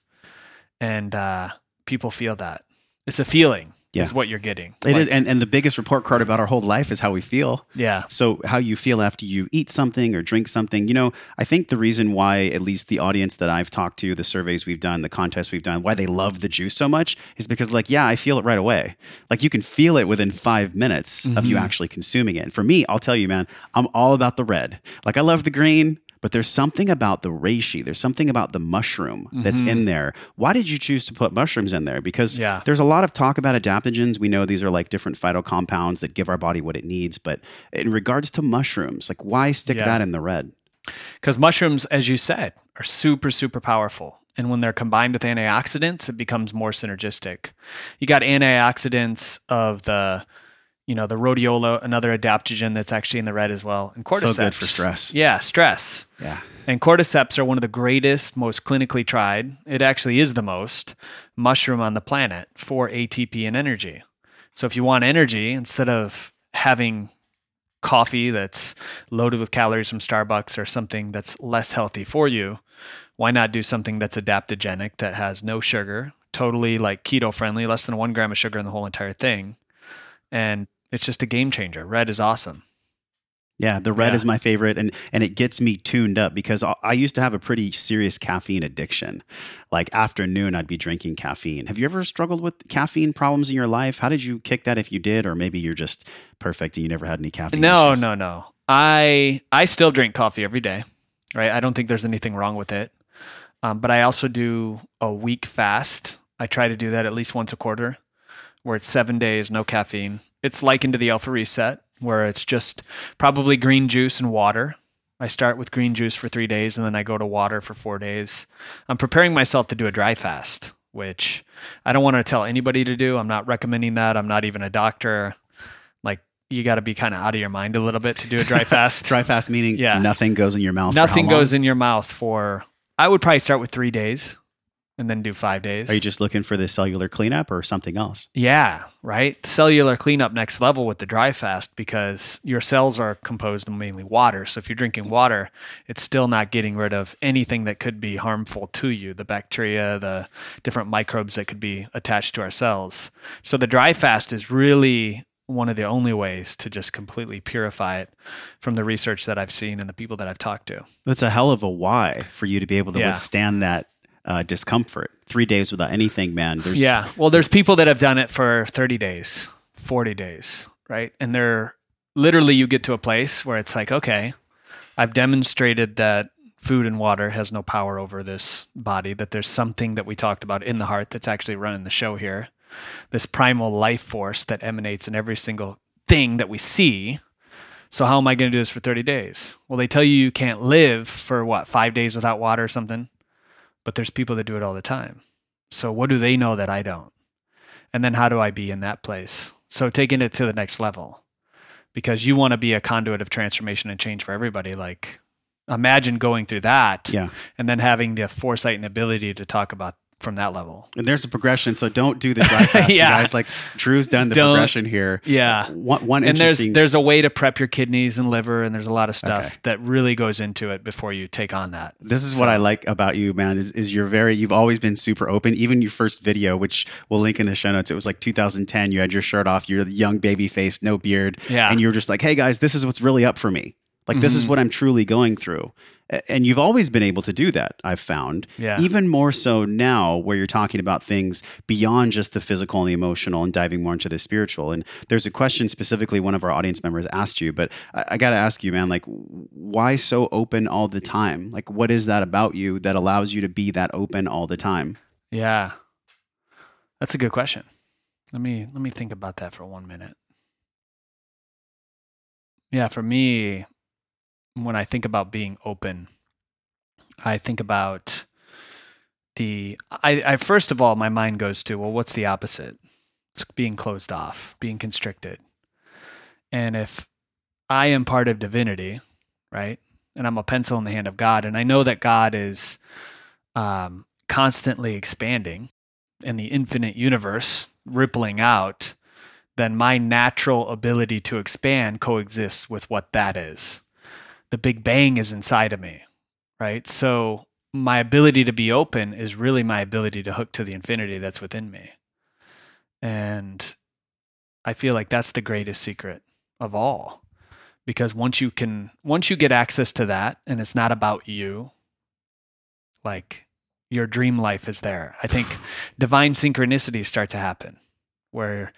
And uh, people feel that. It's a feeling Yeah. is what you're getting. It is, Like, and, and the biggest report card about our whole life is how we feel. yeah. So, how you feel after you eat something or drink something. You know, I think the reason why, at least the audience that I've talked to, the surveys we've done, the contests we've done, why they love the juice so much is because, like, yeah, I feel it right away. Like, you can feel it within five minutes of you mm-hmm. actually consuming it. And for me, I'll tell you, man, I'm all about the red. Like, I love the green. But there's something about the reishi. There's something about the mushroom that's in mm-hmm. there. Why did you choose to put mushrooms in there? Because Yeah. there's a lot of talk about adaptogens. We know these are like different phytocompounds that give our body what it needs. But in regards to mushrooms, like why stick Yeah. that in the red? Because mushrooms, as you said, are super, super powerful. And when they're combined with antioxidants, it becomes more synergistic. You got antioxidants of the, you know, the rhodiola, another adaptogen that's actually in the red as well. And cordyceps. So good for stress. Yeah, stress. Yeah. And cordyceps are one of the greatest, most clinically tried. It actually is the most mushroom on the planet for ATP and energy. So if you want energy, instead of having coffee that's loaded with calories from Starbucks or something that's less healthy for you, why not do something that's adaptogenic that has no sugar, totally like keto friendly, less than one gram of sugar in the whole entire thing? And it's just a game changer. Red is awesome. Yeah, the red Yeah. is my favorite, and and it gets me tuned up because I, I used to have a pretty serious caffeine addiction. Like afternoon, I'd be drinking caffeine. Have you ever struggled with caffeine problems in your life? How did you kick that if you did, or maybe you're just perfect and you never had any caffeine? No, issues? no, no. I I still drink coffee every day, right? I don't think there's anything wrong with it. Um, but I also do a week fast. I try to do that at least once a quarter, where it's seven days, no caffeine. It's likened to the Alpha Reset, where it's just probably green juice and water, I start with green juice for three days and then I go to water for four days. I'm preparing myself to do a dry fast, which I don't want to tell anybody to do. I'm not recommending that. I'm not even a doctor. Like, you got to be kind of out of your mind a little bit to do a dry [LAUGHS] fast. Dry fast meaning Yeah. nothing goes in your mouth. for Nothing goes in your mouth for, I would probably start with three days and then do five days. Are you just looking for the cellular cleanup or something else? Yeah, right. Cellular cleanup next level with the dry fast because your cells are composed of mainly water. So if you're drinking water, it's still not getting rid of anything that could be harmful to you the bacteria, the different microbes that could be attached to our cells. So the dry fast is really one of the only ways to just completely purify it from the research that I've seen and the people that I've talked to. That's a hell of a why for you to be able to Yeah. withstand that uh, discomfort. Three days without anything, man. There's Yeah. Well, there's people that have done it for 30 days, 40 days, right? And they're literally, you get to a place where it's like, okay, I've demonstrated that food and water has no power over this body, that there's something that we talked about in the heart that's actually running the show here. This primal life force that emanates in every single thing that we see. So, how am I going to do this for 30 days? Well, they tell you you can't live for what, five days without water or something? But there's people that do it all the time. So what do they know that I don't? And then how do I be in that place? So taking it to the next level because you want to be a conduit of transformation and change for everybody. Like imagine going through that Yeah. and then having the foresight and ability to talk about from that level. And there's a progression. So don't do the dry [LAUGHS] fast, Yeah. guys. Like Drew's done the Don't- progression here. Yeah. One, one And there's interesting. there's a way to prep your kidneys and liver and there's a lot of stuff Okay. that really goes into it before you take on that. this is what I like about you, man. Is, is you're very. You've always been super open. Even your first video, which we'll link in the show notes. It was like 2010. You had your shirt off. You're the young baby face, no beard. Yeah. And you were just like, "Hey guys, this is what's really up for me. Like this Mm-hmm. is what I'm truly going through." And you've always been able to do that. I've found. Yeah. Even more so now, where you're talking about things beyond just the physical and the emotional, and diving more into the spiritual. And there's a question specifically one of our audience members asked you, but I, I got to ask you, man, like, why so open all the time? Like, what is that about you that allows you to be that open all the time? Yeah. That's a good question. Let me let me think about that for one minute. Yeah, for me, when I think about being open, I think about the I, I first of all my mind goes to, well, what's the opposite? It's being closed off, being constricted. And if I am part of divinity, right? And I'm a pencil in the hand of God, and I know that God is um, constantly expanding in the infinite universe, rippling out, then my natural ability to expand coexists with what that is. The Big Bang is inside of me, right? So my ability to be open is really my ability to hook to the infinity that's within me. And I feel like that's the greatest secret of all. Because once you can, once you get access to that and it's not about you, like your dream life is there. I think [SIGHS] divine synchronicities start to happen where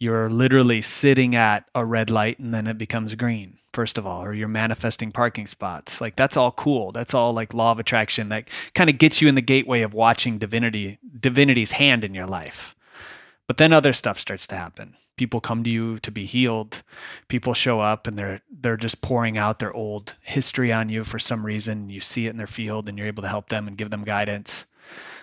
you're literally sitting at a red light and then it becomes green first of all or you're manifesting parking spots. Like that's all cool. That's all like law of attraction that kind of gets you in the gateway of watching divinity divinity's hand in your life. But then other stuff starts to happen. People come to you to be healed. People show up and they're they're just pouring out their old history on you for some reason. You see it in their field and you're able to help them and give them guidance.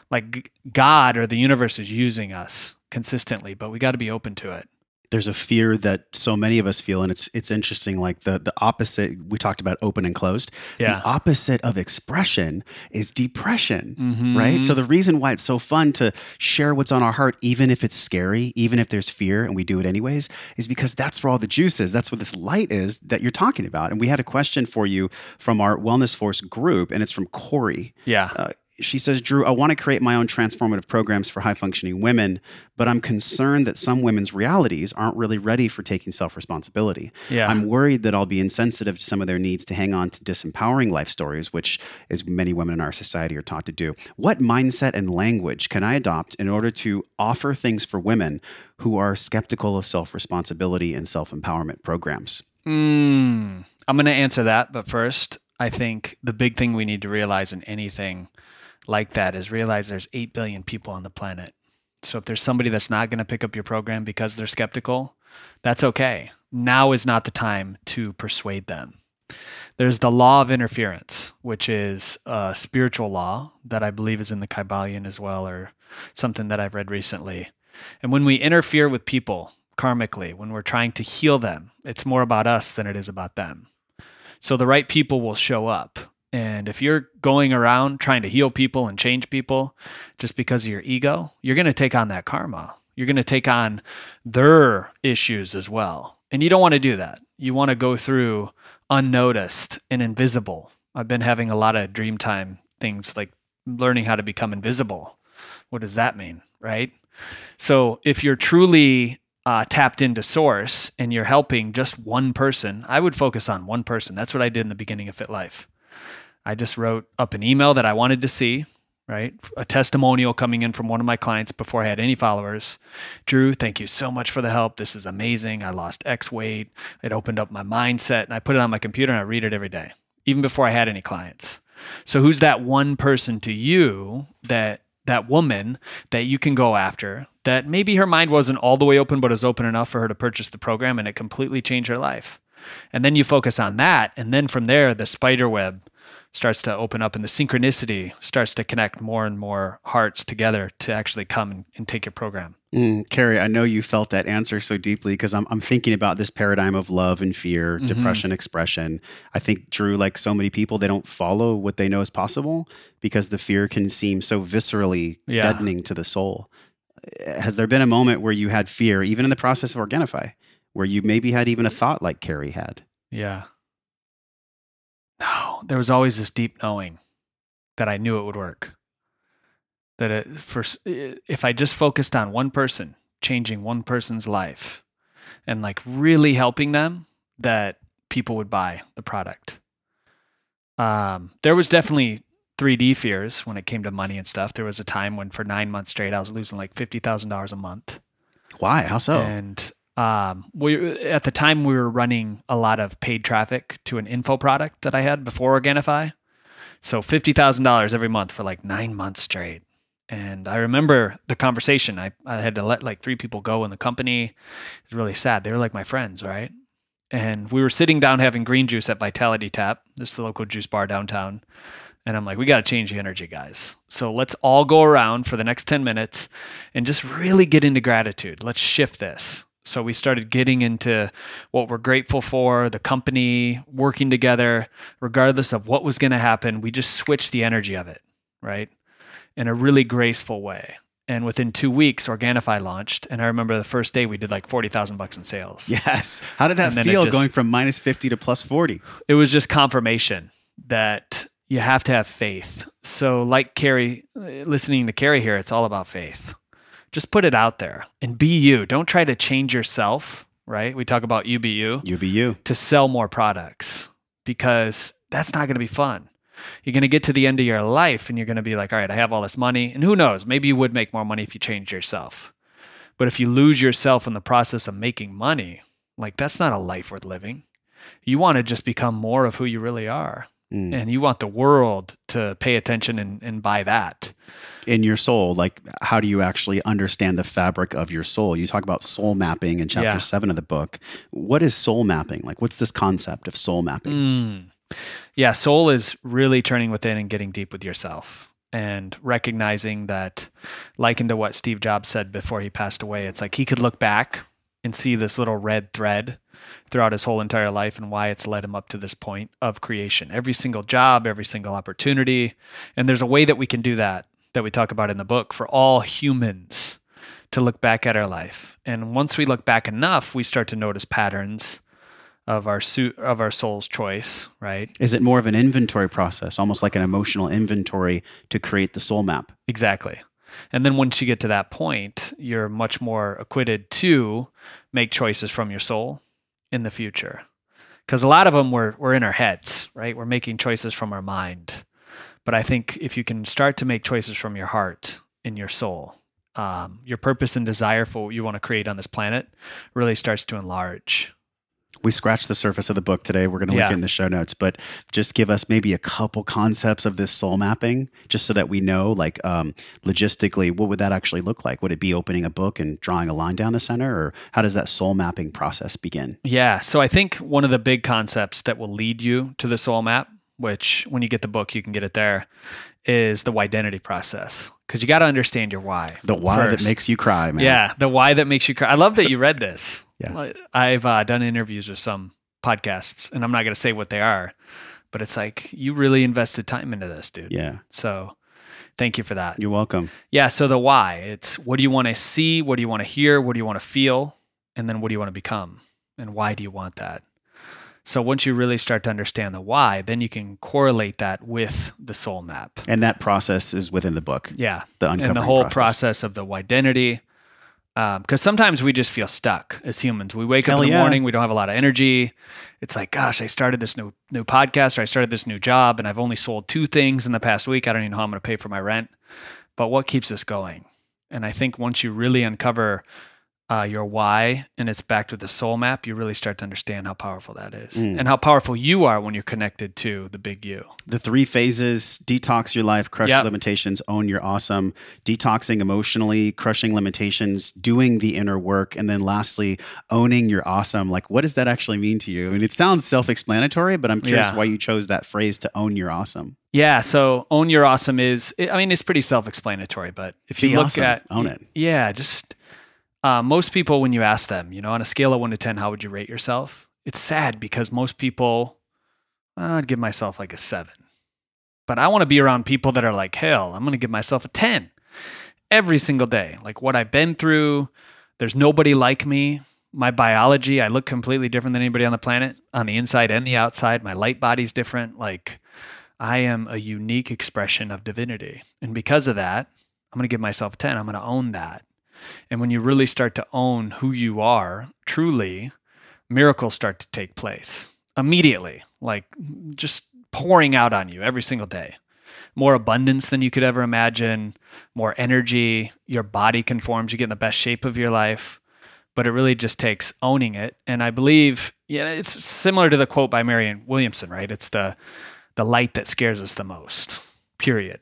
Like god or the universe is using us consistently but we got to be open to it There's a fear that so many of us feel, and it's it's interesting. Like the the opposite, we talked about open and closed. Yeah. The opposite of expression is depression, Mhm. right? So the reason why it's so fun to share what's on our heart, even if it's scary, even if there's fear, and we do it anyways, is because that's where all the juice is. That's what this light is that you're talking about. And we had a question for you from our Wellness Force group, and it's from Corey. yeah Uh, she says, Drew, I want to create my own transformative programs for high functioning women, but I'm concerned that some women's realities aren't really ready for taking self responsibility. Yeah. I'm worried that I'll be insensitive to some of their needs to hang on to disempowering life stories, which is many women in our society are taught to do. What mindset and language can I adopt in order to offer things for women who are skeptical of self responsibility and self empowerment programs? Mm, I'm going to answer that, but first, I think the big thing we need to realize in anything like that is realize there's 8 billion people on the planet. So if there's somebody that's not going to pick up your program because they're skeptical, that's okay. Now is not the time to persuade them. There's the law of interference, which is a spiritual law that I believe is in the Kybalion as well, or something that I've read recently. And when we interfere with people karmically, when we're trying to heal them, it's more about us than it is about them. So the right people will show up. And if you're going around trying to heal people and change people just because of your ego, you're going to take on that karma. You're going to take on their issues as well. And you don't want to do that. You want to go through unnoticed and invisible. I've been having a lot of dream time things like learning how to become invisible. What does that mean? Right. So if you're truly uh, tapped into source and you're helping just one person, I would focus on one person. That's what I did in the beginning of Fit Life. I just wrote up an email that I wanted to see, right? A testimonial coming in from one of my clients before I had any followers. Drew, thank you so much for the help. This is amazing. I lost X weight. It opened up my mindset and I put it on my computer and I read it every day, even before I had any clients. So who's that one person to you that that woman that you can go after that maybe her mind wasn't all the way open but was open enough for her to purchase the program and it completely changed her life. And then you focus on that and then from there the spider web starts to open up and the synchronicity starts to connect more and more hearts together to actually come and, and take your program. Mm, Carrie, I know you felt that answer so deeply because I'm, I'm thinking about this paradigm of love and fear, mm-hmm. depression, expression. I think, Drew, like so many people, they don't follow what they know is possible because the fear can seem so viscerally yeah. deadening to the soul. Has there been a moment where you had fear, even in the process of Organifi, where you maybe had even a thought like Carrie had? Yeah. No, there was always this deep knowing that I knew it would work. That it, for if I just focused on one person, changing one person's life, and like really helping them, that people would buy the product. Um, there was definitely 3D fears when it came to money and stuff. There was a time when for nine months straight, I was losing like fifty thousand dollars a month. Why? How so? And um, we at the time we were running a lot of paid traffic to an info product that I had before Organifi. So fifty thousand dollars every month for like nine months straight. And I remember the conversation. I, I had to let like three people go in the company. It's really sad. They were like my friends, right? And we were sitting down having green juice at Vitality Tap, this is the local juice bar downtown. And I'm like, we got to change the energy, guys. So let's all go around for the next 10 minutes and just really get into gratitude. Let's shift this. So we started getting into what we're grateful for, the company working together, regardless of what was going to happen. We just switched the energy of it, right? In a really graceful way. And within two weeks, Organifi launched. And I remember the first day we did like 40,000 bucks in sales. Yes. How did that feel just, going from minus 50 to plus 40? It was just confirmation that you have to have faith. So, like Carrie, listening to Carrie here, it's all about faith just put it out there and be you. Don't try to change yourself, right? We talk about you be you. You be you. To sell more products because that's not going to be fun. You're going to get to the end of your life and you're going to be like, all right, I have all this money. And who knows? Maybe you would make more money if you changed yourself. But if you lose yourself in the process of making money, like that's not a life worth living. You want to just become more of who you really are. Mm. And you want the world to pay attention and, and buy that. In your soul, like how do you actually understand the fabric of your soul? You talk about soul mapping in chapter yeah. seven of the book. What is soul mapping? Like, what's this concept of soul mapping? Mm. Yeah, soul is really turning within and getting deep with yourself and recognizing that, like into what Steve Jobs said before he passed away, it's like he could look back and see this little red thread throughout his whole entire life and why it's led him up to this point of creation. Every single job, every single opportunity. And there's a way that we can do that that we talk about in the book for all humans to look back at our life. And once we look back enough, we start to notice patterns of our suit of our soul's choice, right? Is it more of an inventory process, almost like an emotional inventory to create the soul map? Exactly. And then once you get to that point, you're much more acquitted to make choices from your soul in the future. Because a lot of them were, were in our heads, right? We're making choices from our mind. But I think if you can start to make choices from your heart in your soul, um, your purpose and desire for what you want to create on this planet really starts to enlarge. We scratched the surface of the book today. We're going to link Yeah. in the show notes, but just give us maybe a couple concepts of this soul mapping, just so that we know, like, um, logistically, what would that actually look like? Would it be opening a book and drawing a line down the center, or how does that soul mapping process begin? Yeah. So I think one of the big concepts that will lead you to the soul map, which when you get the book, you can get it there, is the identity process. Because you got to understand your why. The why that makes you cry, man. Yeah, the why that makes you cry. I love that you read this. Yeah. I've uh, done interviews with some podcasts, and I'm not going to say what they are, but it's like you really invested time into this, dude. Yeah. So thank you for that. You're welcome. Yeah. So the why, it's what do you want to see? What do you want to hear? What do you want to feel? And then what do you want to become? And why do you want that? So once you really start to understand the why, then you can correlate that with the soul map. And that process is within the book. Yeah. The uncovering and the whole process. process, of the identity. Um, because sometimes we just feel stuck as humans. We wake Hell up in the yeah. morning, we don't have a lot of energy. It's like, gosh, I started this new new podcast or I started this new job, and I've only sold two things in the past week. I don't even know how I'm going to pay for my rent. But what keeps us going? And I think once you really uncover uh, your why and it's backed with the soul map, you really start to understand how powerful that is Mm. and how powerful you are when you're connected to the big you. The three phases detox your life, crush Yep. your limitations, own your awesome, detoxing emotionally, crushing limitations, doing the inner work, and then lastly, owning your awesome. Like, what does that actually mean to you? I mean, it sounds self explanatory, but I'm curious Yeah. why you chose that phrase to own your awesome. Yeah, so own your awesome is I mean it's pretty self-explanatory, but if you Be look awesome. at Own it. Yeah, just uh, most people when you ask them, you know, on a scale of 1 to 10, how would you rate yourself? It's sad because most people uh, I'd give myself like a 7. But I want to be around people that are like, "Hell, I'm going to give myself a 10." Every single day. Like what I've been through, there's nobody like me. My biology, I look completely different than anybody on the planet, on the inside and the outside. My light body's different. Like I am a unique expression of divinity. And because of that, I'm going to give myself a 10. I'm going to own that. And when you really start to own who you are, truly, miracles start to take place immediately, like just pouring out on you every single day. More abundance than you could ever imagine, more energy, your body conforms, you get in the best shape of your life. But it really just takes owning it. And I believe, yeah, it's similar to the quote by Marianne Williamson, right? It's the the light that scares us the most. Period.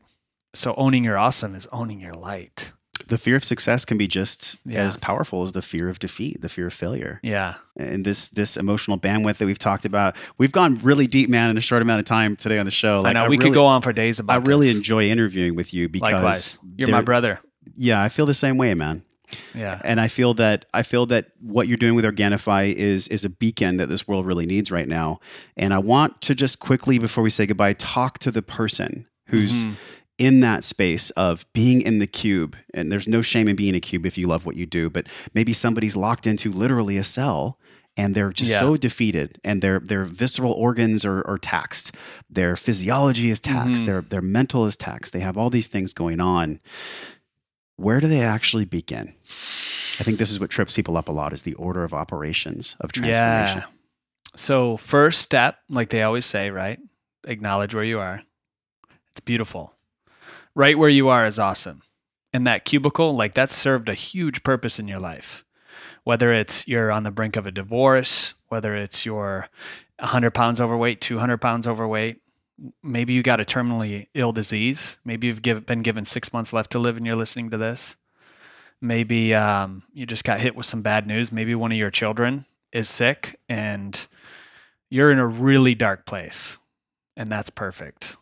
So owning your awesome is owning your light. The fear of success can be just Yeah. as powerful as the fear of defeat, the fear of failure. Yeah. and this this emotional bandwidth that we've talked about. We've gone really deep, man, in a short amount of time today on the show. I know we really, could go on for days about it. I really enjoy interviewing with you because Likewise. You're my brother. Yeah, I feel the same way, man. Yeah. And I feel that I feel that what you're doing with Organifi is is a beacon that this world really needs right now. And I want to just quickly before we say goodbye talk to the person who's Mhm. In that space of being in the cube. And there's no shame in being a cube if you love what you do, but maybe somebody's locked into literally a cell and they're just Yeah. so defeated and their their visceral organs are, are taxed. Their physiology is taxed. Mhm. Their their mental is taxed. They have all these things going on. Where do they actually begin? I think this is what trips people up a lot is the order of operations of transformation. Yeah. So, first step, like they always say, right? Acknowledge where you are. It's beautiful. Right where you are is awesome. And that cubicle, like that served a huge purpose in your life. Whether it's you're on the brink of a divorce, whether it's you're 100 pounds overweight, 200 pounds overweight, maybe you got a terminally ill disease. Maybe you've give, been given six months left to live and you're listening to this. Maybe um, you just got hit with some bad news. Maybe one of your children is sick and you're in a really dark place. And that's perfect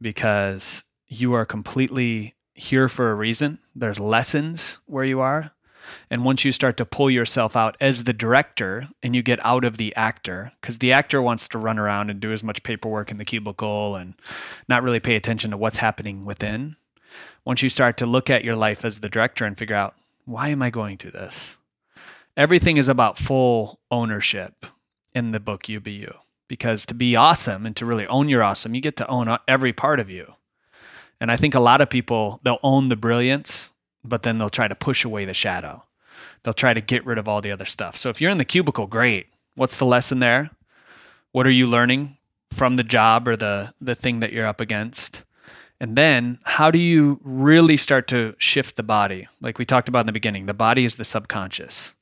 because you are completely here for a reason. There's lessons where you are. And once you start to pull yourself out as the director and you get out of the actor, because the actor wants to run around and do as much paperwork in the cubicle and not really pay attention to what's happening within. Once you start to look at your life as the director and figure out, why am I going through this? Everything is about full ownership in the book You. Because to be awesome and to really own your awesome, you get to own every part of you. And I think a lot of people, they'll own the brilliance, but then they'll try to push away the shadow. They'll try to get rid of all the other stuff. So if you're in the cubicle, great. What's the lesson there? What are you learning from the job or the the thing that you're up against? And then how do you really start to shift the body? Like we talked about in the beginning, the body is the subconscious.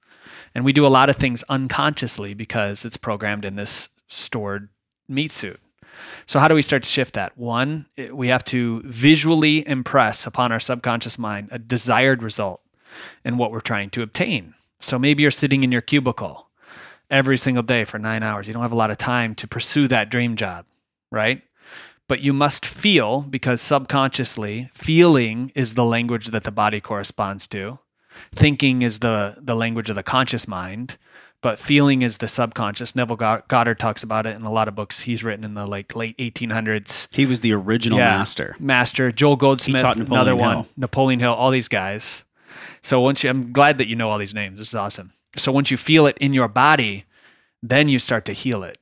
And we do a lot of things unconsciously because it's programmed in this stored meat suit. So, how do we start to shift that? One, eh, we have to visually impress upon our subconscious mind a desired result and what we're trying to obtain. So, maybe you're sitting in your cubicle every single day for nine hours. You don't have a lot of time to pursue that dream job, right? But you must feel because subconsciously, feeling is the language that the body corresponds to. Thinking is the, the language of the conscious mind but feeling is the subconscious. Neville Goddard talks about it in a lot of books he's written in the like late 1800s. He was the original yeah, master. Master Joel Goldsmith, another one, Hill. Napoleon Hill, all these guys. So once you, I'm glad that you know all these names. This is awesome. So once you feel it in your body, then you start to heal it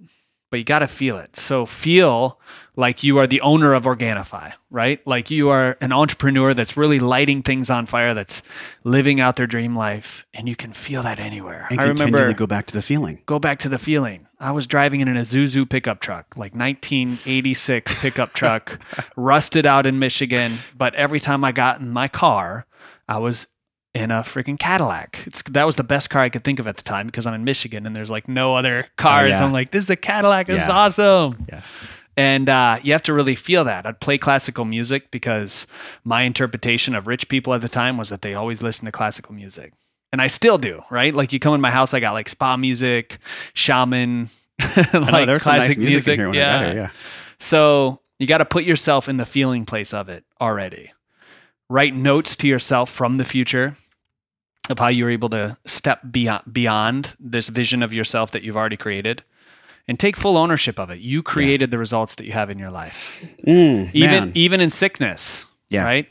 but you got to feel it. So feel like you are the owner of Organifi, right? Like you are an entrepreneur that's really lighting things on fire, that's living out their dream life, and you can feel that anywhere. And I remember go back to the feeling. Go back to the feeling. I was driving in an Isuzu pickup truck, like 1986 pickup [LAUGHS] truck, rusted out in Michigan. But every time I got in my car, I was in a freaking Cadillac. It's that was the best car I could think of at the time because I'm in Michigan and there's like no other cars. Oh, yeah. I'm like, this is a Cadillac. This yeah. is awesome. Yeah. And uh, you have to really feel that. I'd play classical music because my interpretation of rich people at the time was that they always listen to classical music. And I still do, right? Like you come in my house, I got like spa music, shaman, like know, there's classic nice music. music. yeah. Yeah. So you got to put yourself in the feeling place of it already. Write notes to yourself from the future of how you were able to step beyond, beyond this vision of yourself that you've already created and take full ownership of it. You created yeah. the results that you have in your life. Mm, even man. even in sickness, yeah. right?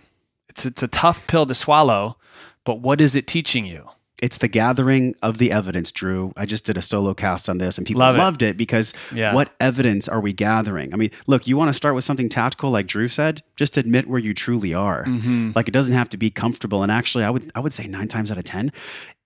It's it's a tough pill to swallow, but what is it teaching you? It's the gathering of the evidence, Drew. I just did a solo cast on this and people Love loved it, it because yeah. what evidence are we gathering? I mean, look, you want to start with something tactical like Drew said, just admit where you truly are. Mm-hmm. Like it doesn't have to be comfortable. And actually, I would I would say 9 times out of 10,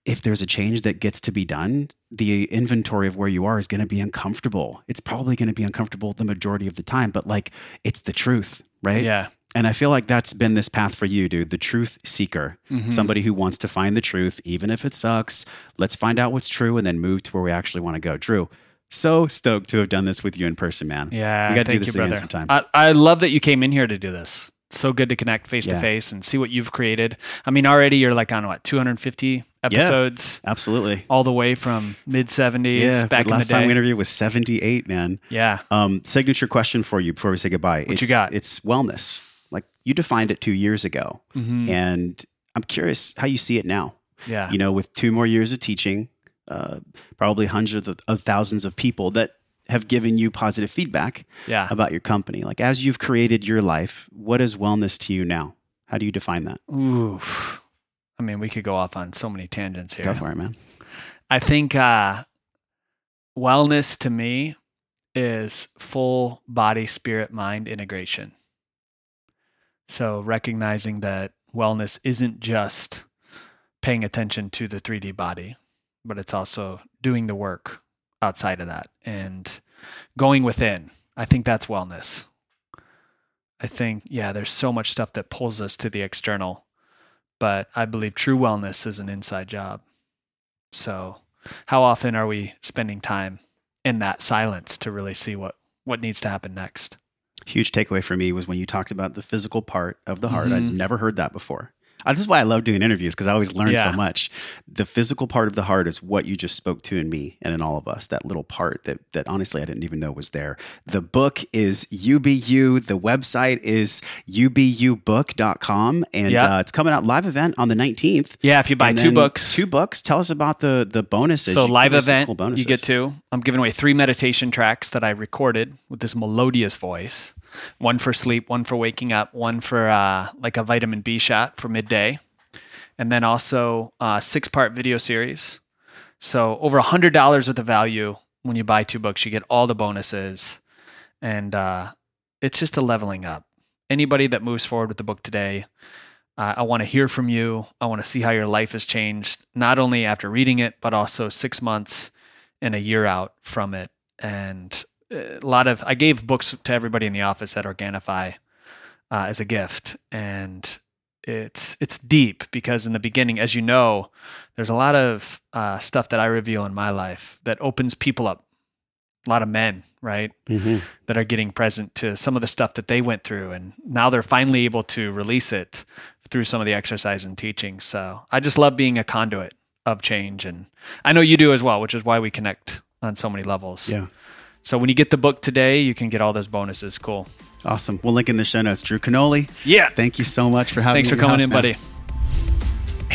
if there's a change that gets to be done, the inventory of where you are is going to be uncomfortable. It's probably going to be uncomfortable the majority of the time, but like it's the truth, right? Yeah. And I feel like that's been this path for you, dude. The truth seeker, mm-hmm. somebody who wants to find the truth, even if it sucks. Let's find out what's true and then move to where we actually want to go. Drew, so stoked to have done this with you in person, man. Yeah, we got to do this you, again sometime. I, I, love that you came in here to do this. So good to connect face to face and see what you've created. I mean, already you're like on what 250 episodes. Yeah, absolutely. All the way from mid 70s. Yeah, back last time we interviewed was 78, man. Yeah. Um, signature question for you before we say goodbye. What it's, you got? It's wellness. You defined it two years ago, mm-hmm. and I'm curious how you see it now. Yeah. You know, with two more years of teaching, uh, probably hundreds of, of thousands of people that have given you positive feedback yeah. about your company. Like as you've created your life, what is wellness to you now? How do you define that? Oof. I mean, we could go off on so many tangents here. Go for it, man. I think uh, wellness to me is full body, spirit, mind integration. So recognizing that wellness isn't just paying attention to the 3D body, but it's also doing the work outside of that and going within. I think that's wellness. I think, yeah, there's so much stuff that pulls us to the external, but I believe true wellness is an inside job. So, how often are we spending time in that silence to really see what, what needs to happen next? Huge takeaway for me was when you talked about the physical part of the heart. Mm-hmm. I'd never heard that before. This is why I love doing interviews because I always learn yeah. so much. The physical part of the heart is what you just spoke to in me and in all of us. That little part that that honestly I didn't even know was there. The book is UBU. The website is ububook.com and yeah. uh, it's coming out live event on the 19th. Yeah, if you buy two books. Two books. Tell us about the the bonuses. So you live event, cool you get two. I'm giving away three meditation tracks that I recorded with this melodious voice one for sleep, one for waking up, one for uh, like a vitamin B shot for midday, and then also a six part video series. So over a hundred dollars worth of value when you buy two books. You get all the bonuses, and uh, it's just a leveling up. Anybody that moves forward with the book today, uh, I want to hear from you. I want to see how your life has changed, not only after reading it, but also six months and a year out from it. And a lot of I gave books to everybody in the office at Organifi uh, as a gift, and it's it's deep because in the beginning, as you know, there's a lot of uh, stuff that I reveal in my life that opens people up. A lot of men, right, Mm-hmm. that are getting present to some of the stuff that they went through, and now they're finally able to release it through some of the exercise and teaching. So I just love being a conduit of change, and I know you do as well, which is why we connect on so many levels. Yeah. So when you get the book today, you can get all those bonuses. Cool. Awesome. We'll link in the show notes. Drew Canole, Yeah. thank you so much for having me. Thanks for coming house, in, man. buddy.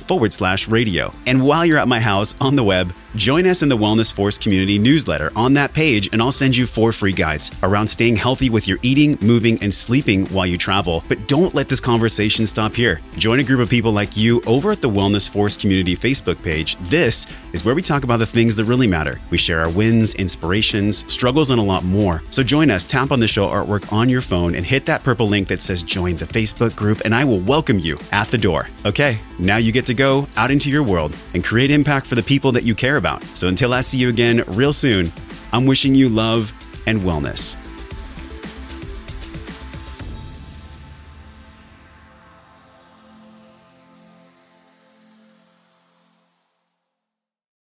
forward slash radio. And while you're at my house on the web, join us in the Wellness Force community newsletter on that page, and I'll send you four free guides around staying healthy with your eating, moving, and sleeping while you travel. But don't let this conversation stop here. Join a group of people like you over at the Wellness Force community Facebook page. This is where we talk about the things that really matter. We share our wins, inspirations, struggles, and a lot more. So join us, tap on the show artwork on your phone, and hit that purple link that says join the Facebook group, and I will welcome you at the door. Okay, now you get to go out into your world and create impact for the people that you care about. So until I see you again real soon, I'm wishing you love and wellness.